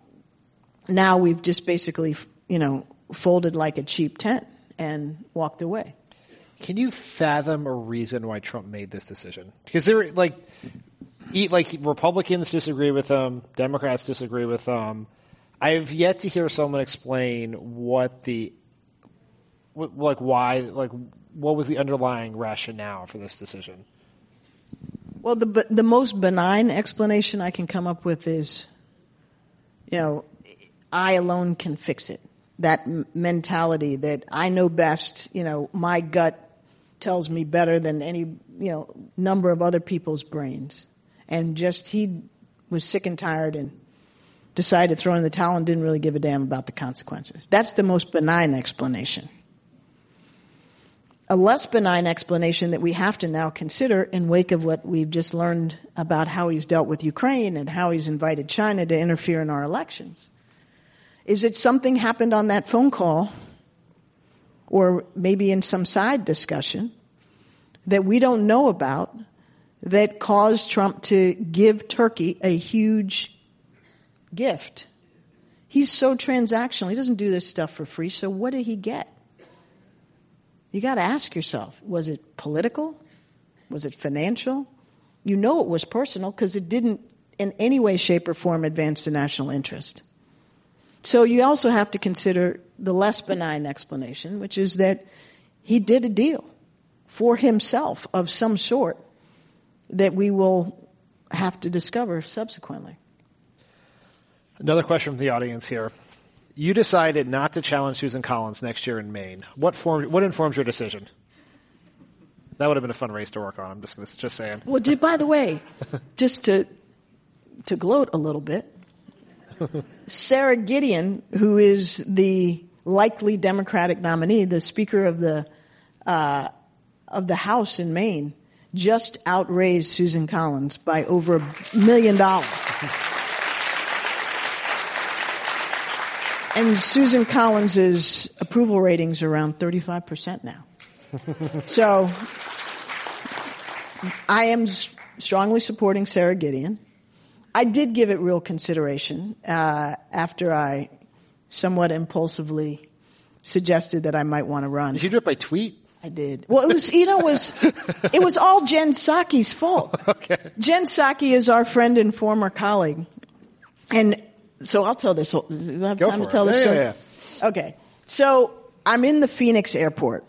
now we've just basically you know, folded like a cheap tent and walked away. Can you fathom a reason why Trump made this decision? Because there, like, like Republicans disagree with him, Democrats disagree with him. I've yet to hear someone explain what the, like, why, like, what was the underlying rationale for this decision? Well, the the most benign explanation I can come up with is, you know, I alone can fix it that mentality that I know best, you know, my gut tells me better than any, you know, number of other people's brains. And just he was sick and tired and decided to throw in the towel and didn't really give a damn about the consequences. That's the most benign explanation. A less benign explanation that we have to now consider in wake of what we've just learned about how he's dealt with Ukraine and how he's invited China to interfere in our elections is that something happened on that phone call or maybe in some side discussion that we don't know about that caused Trump to give Turkey a huge gift. He's so transactional. He doesn't do this stuff for free. So what did he get? You got to ask yourself, was it political? Was it financial? You know it was personal because it didn't in any way, shape, or form advance the national interest. So you also have to consider the less benign explanation, which is that he did a deal for himself of some sort that we will have to discover subsequently. Another question from the audience here. You decided not to challenge Susan Collins next year in Maine. What form, what informs your decision? That would have been a fun race to work on. I'm just just saying. Well, did, by the way, just to to gloat a little bit, Sara Gideon, who is the likely Democratic nominee, the Speaker of the uh, of the House in Maine, just outraised Susan Collins by over a million dollars. And Susan Collins' approval ratings around 35% now. so I am strongly supporting Sara Gideon. I did give it real consideration uh, after I somewhat impulsively suggested that I might want to run. Did you do it by tweet? I did. Well, it was, you know, it was, it was all Jen Psaki's fault. Okay. Jen Psaki is our friend and former colleague. And so I'll tell this whole, do I have Go time to tell it. this Yeah, story? yeah, Okay. So I'm in the Phoenix airport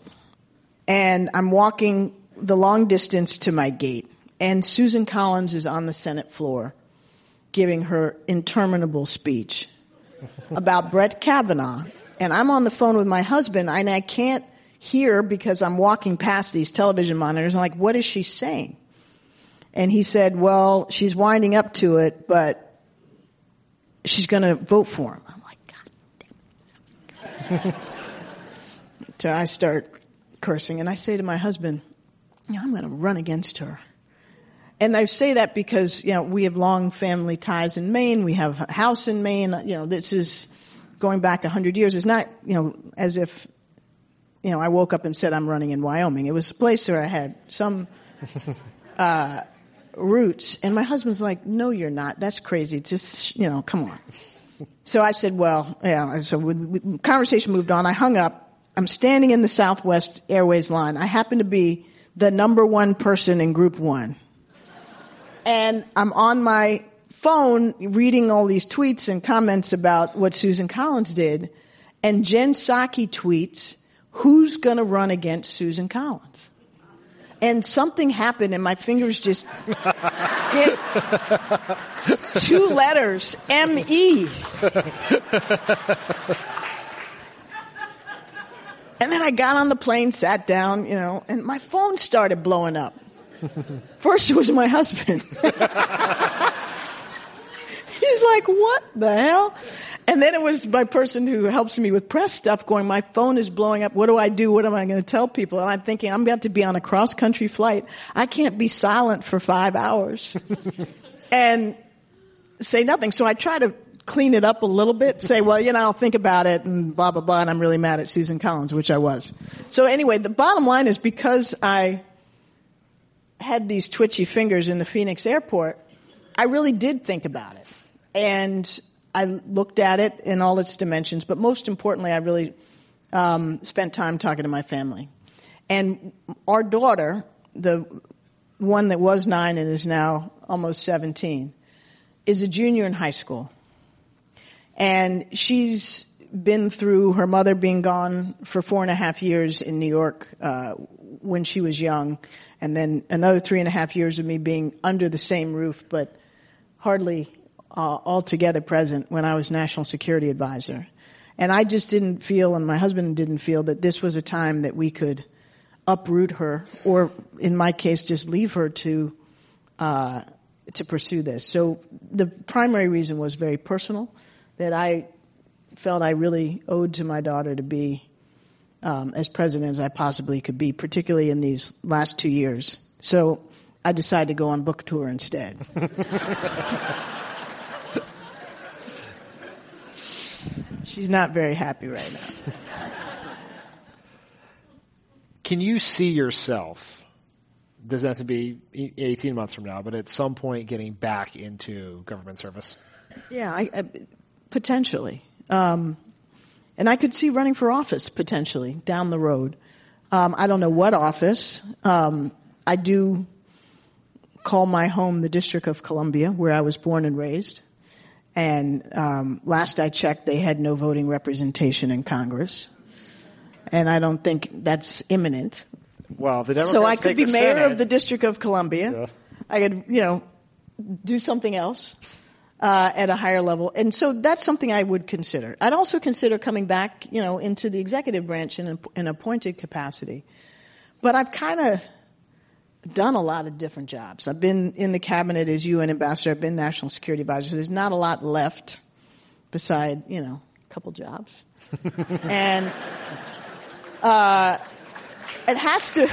and I'm walking the long distance to my gate and Susan Collins is on the Senate floor giving her interminable speech about Brett Kavanaugh. And I'm on the phone with my husband and I can't hear because I'm walking past these television monitors. I'm like, what is she saying? And he said, well, she's winding up to it, but she's going to vote for him. I'm like, God damn it. so I start cursing and I say to my husband, I'm going to run against her. And I say that because, you know, we have long family ties in Maine. We have a house in Maine. You know, this is going back a hundred years. It's not, you know, as if, you know, I woke up and said I'm running in Wyoming. It was a place where I had some, uh, roots. And my husband's like, no, you're not. That's crazy. Just, you know, come on. So I said, well, yeah. So we, we, conversation moved on. I hung up. I'm standing in the Southwest Airways line. I happen to be the number one person in group one. And I'm on my phone reading all these tweets and comments about what Susan Collins did. And Jen Psaki tweets, who's gonna run against Susan Collins? And something happened and my fingers just hit two letters, M-E. And then I got on the plane, sat down, you know, and my phone started blowing up. First it was my husband. He's like, what the hell? And then it was my person who helps me with press stuff going, my phone is blowing up. What do I do? What am I going to tell people? And I'm thinking, I'm about to be on a cross country flight. I can't be silent for five hours and say nothing. So I try to clean it up a little bit, say, well, you know, I'll think about it and blah, blah, blah. And I'm really mad at Susan Collins, which I was. So anyway, the bottom line is because I had these twitchy fingers in the Phoenix airport, I really did think about it. And I looked at it in all its dimensions, but most importantly, I really um, spent time talking to my family. And our daughter, the one that was nine and is now almost 17, is a junior in high school. And she's been through her mother being gone for four and a half years in New York uh, when she was young, and then another three and a half years of me being under the same roof, but hardly uh, altogether present when I was national security advisor. And I just didn't feel, and my husband didn't feel, that this was a time that we could uproot her, or in my case, just leave her to uh, to pursue this. So the primary reason was very personal, that I felt I really owed to my daughter to be um, as president as I possibly could be, particularly in these last two years. So I decided to go on book tour instead. She's not very happy right now. Can you see yourself? Doesn't have to be 18 months from now, but at some point getting back into government service. Yeah, I, I, potentially. Um, and I could see running for office potentially down the road. Um, I don't know what office. Um, I do call my home the District of Columbia, where I was born and raised. And um, last I checked, they had no voting representation in Congress, and I don't think that's imminent. Well, the Democrats So I could be mayor Senate. of the District of Columbia. Yeah. I could, you know, do something else uh, at a higher level, and so that's something I would consider. I'd also consider coming back, you know, into the executive branch in an in appointed capacity. But I've kind of done a lot of different jobs. I've been in the cabinet as UN ambassador. I've been national security advisor. There's not a lot left beside, you know, a couple jobs. and uh, it has to.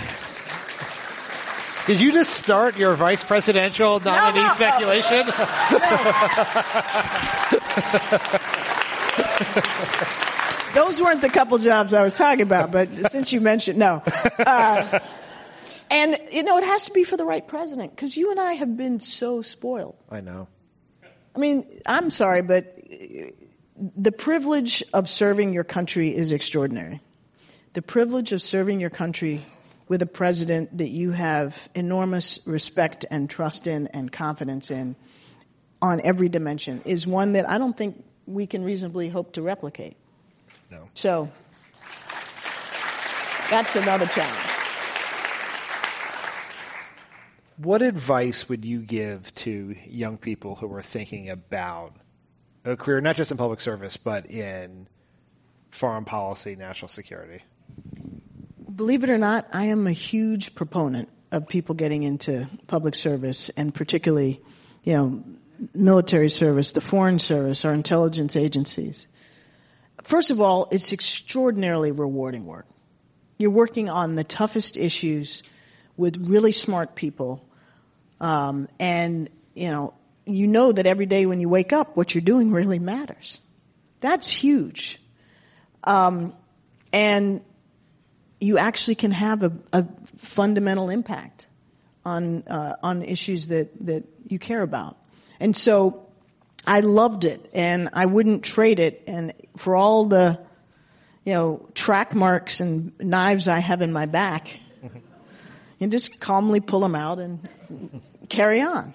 Did you just start your vice presidential nominee no. speculation? those weren't the couple jobs I was talking about, but since you mentioned, no. Uh, and, you know, it has to be for the right president, because you and I have been so spoiled. I know. I mean, I'm sorry, but the privilege of serving your country is extraordinary. The privilege of serving your country with a president that you have enormous respect and trust in and confidence in on every dimension is one that I don't think we can reasonably hope to replicate. No. So that's another challenge. What advice would you give to young people who are thinking about a career, not just in public service, but in foreign policy, national security? Believe it or not, I am a huge proponent of people getting into public service and particularly, you know, military service, the foreign service, our intelligence agencies. First of all, it's extraordinarily rewarding work. You're working on the toughest issues with really smart people. Um, and, you know, you know that every day when you wake up, what you're doing really matters. That's huge. Um, and you actually can have a, a fundamental impact on uh, on issues that that you care about. And so I loved it, and I wouldn't trade it. And for all the you know track marks and knives I have in my back, you just calmly pull them out and carry on.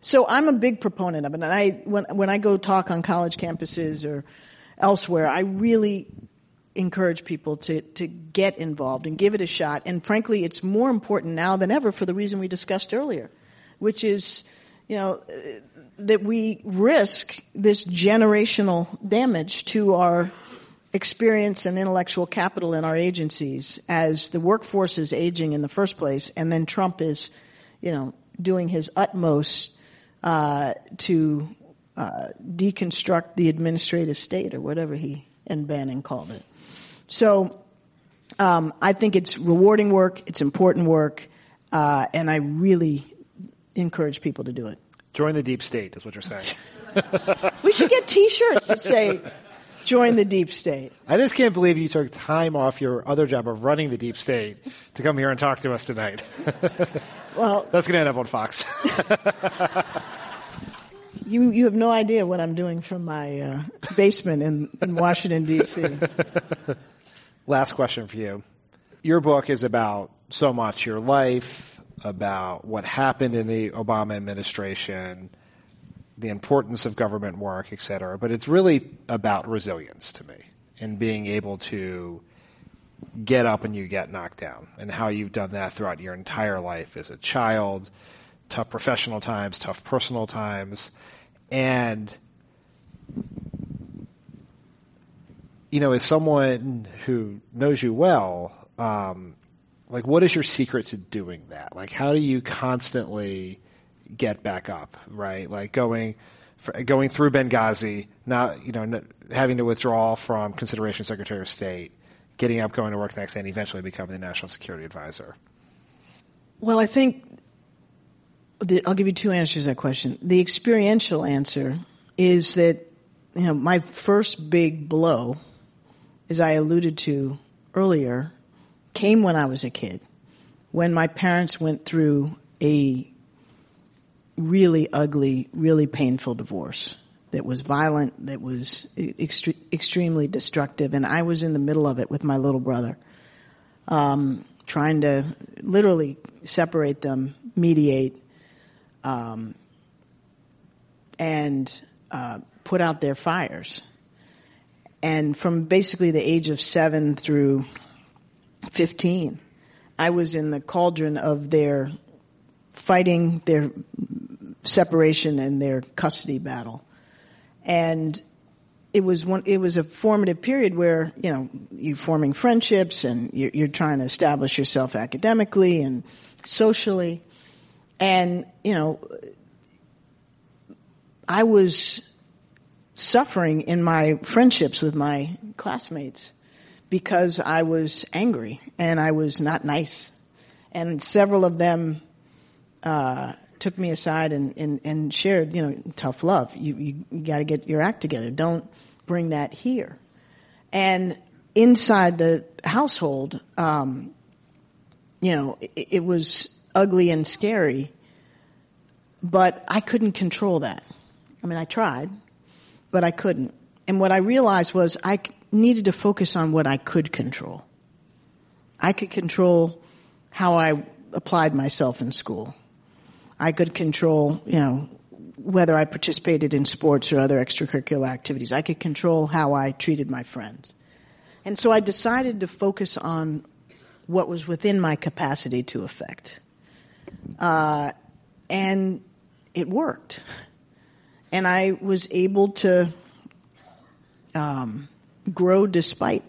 So I'm a big proponent of it, and I when when I go talk on college campuses or elsewhere, I really encourage people to, to get involved and give it a shot. And frankly, it's more important now than ever for the reason we discussed earlier, which is, you know, that we risk this generational damage to our experience and intellectual capital in our agencies as the workforce is aging in the first place, and then Trump is, you know, doing his utmost uh, to uh, deconstruct the administrative state or whatever he and Bannon called it. So um, I think it's rewarding work, it's important work, uh, and I really encourage people to do it. Join the deep state is what you're saying. we should get T-shirts that say "Join the deep state." I just can't believe you took time off your other job of running the deep state to come here and talk to us tonight. well, that's going to end up on Fox. you you have no idea what I'm doing from my uh, basement in, in Washington D.C. Last question for you. Your book is about so much your life, about what happened in the Obama administration, the importance of government work, et cetera. But it's really about resilience to me and being able to get up and you get knocked down and how you've done that throughout your entire life as a child, tough professional times, tough personal times. And you know, as someone who knows you well, um, like what is your secret to doing that? Like, how do you constantly get back up? Right, like going going through Benghazi, not you know having to withdraw from consideration Secretary of State, getting up, going to work next day, and eventually becoming the national security advisor. Well, I think the, I'll give you two answers to that question. The experiential answer is that you know my first big blow as I alluded to earlier, came when I was a kid, when my parents went through a really ugly, really painful divorce that was violent, that was extre- extremely destructive, and I was in the middle of it with my little brother, um, trying to literally separate them, mediate, um, and uh, put out their fires. And from basically the age of seven through 15, I was in the cauldron of their fighting their separation and their custody battle. And it was one, it was a formative period where, you know, you're forming friendships and you're, you're trying to establish yourself academically and socially. And, you know, I was suffering in my friendships with my classmates because I was angry and I was not nice. And several of them uh, took me aside and, and, and, shared, you know, tough love. You, you, you got to get your act together. Don't bring that here. And inside the household, um, you know, it, it was ugly and scary, but I couldn't control that. I mean, I tried, but I couldn't. And what I realized was I needed to focus on what I could control. I could control how I applied myself in school. I could control, you know, whether I participated in sports or other extracurricular activities. I could control how I treated my friends. And so I decided to focus on what was within my capacity to affect. Uh, and it worked. And I was able to um, grow despite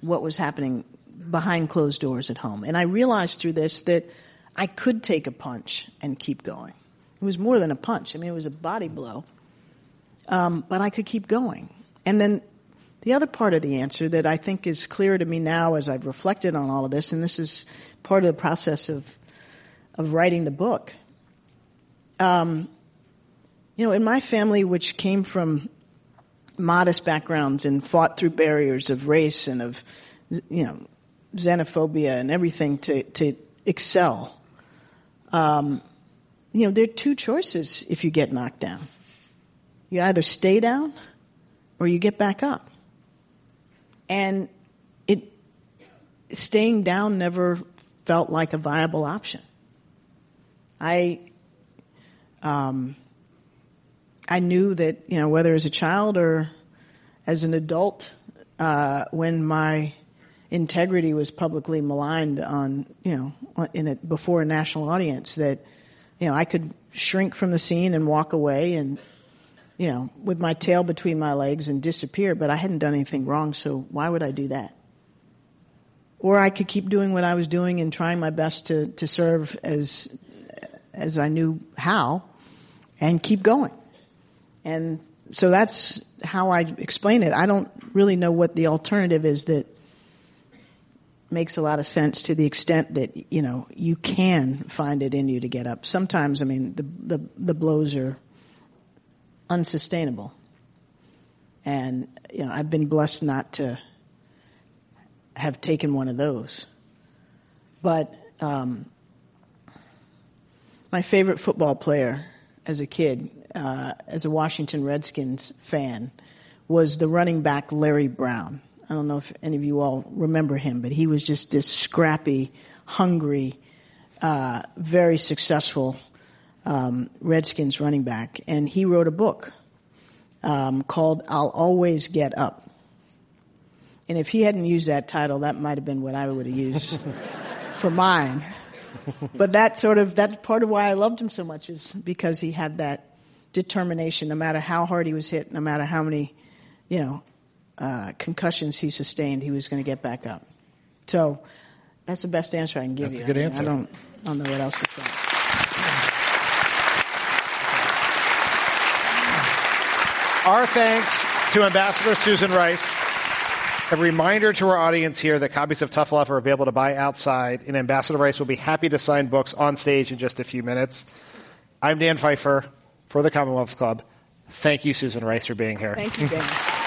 what was happening behind closed doors at home. And I realized through this that I could take a punch and keep going. It was more than a punch. I mean, it was a body blow. Um, but I could keep going. And then the other part of the answer that I think is clear to me now as I've reflected on all of this, and this is part of the process of of writing the book. Um, you know, in my family, which came from modest backgrounds and fought through barriers of race and of, you know, xenophobia and everything to to excel. Um, you know, there are two choices if you get knocked down. You either stay down or you get back up. And it, staying down never felt like a viable option. I, um, I knew that, you know, whether as a child or as an adult, uh, when my integrity was publicly maligned on, you know, in a, before a national audience, that, you know, I could shrink from the scene and walk away and, you know, with my tail between my legs and disappear, but I hadn't done anything wrong, so why would I do that? Or I could keep doing what I was doing and trying my best to, to serve as, as I knew how and keep going. And so that's how I explain it. I don't really know what the alternative is that makes a lot of sense to the extent that you know you can find it in you to get up. Sometimes, I mean, the the, the blows are unsustainable, and you know I've been blessed not to have taken one of those. But um, my favorite football player as a kid, uh, as a Washington Redskins fan, was the running back Larry Brown I don't know if any of you all remember him, but he was just this scrappy, hungry, uh, very successful um, Redskins running back, and he wrote a book um, called "I'll Always Get Up." And if he hadn't used that title, that might have been what I would have used for mine. But that sort of that's part of why I loved him so much is because he had that determination. No matter how hard he was hit, no matter how many, you know, uh, concussions he sustained, he was going to get back up. So that's the best answer I can give that's you. That's a good I answer. I don't, I don't know what else to say. Our thanks to Ambassador Susan Rice. A reminder to our audience here that copies of Tough Love are available to buy outside, and Ambassador Rice will be happy to sign books on stage in just a few minutes. I'm Dan Pfeiffer for the Commonwealth Club. Thank you, Susan Rice, for being here. Thank you, Dan.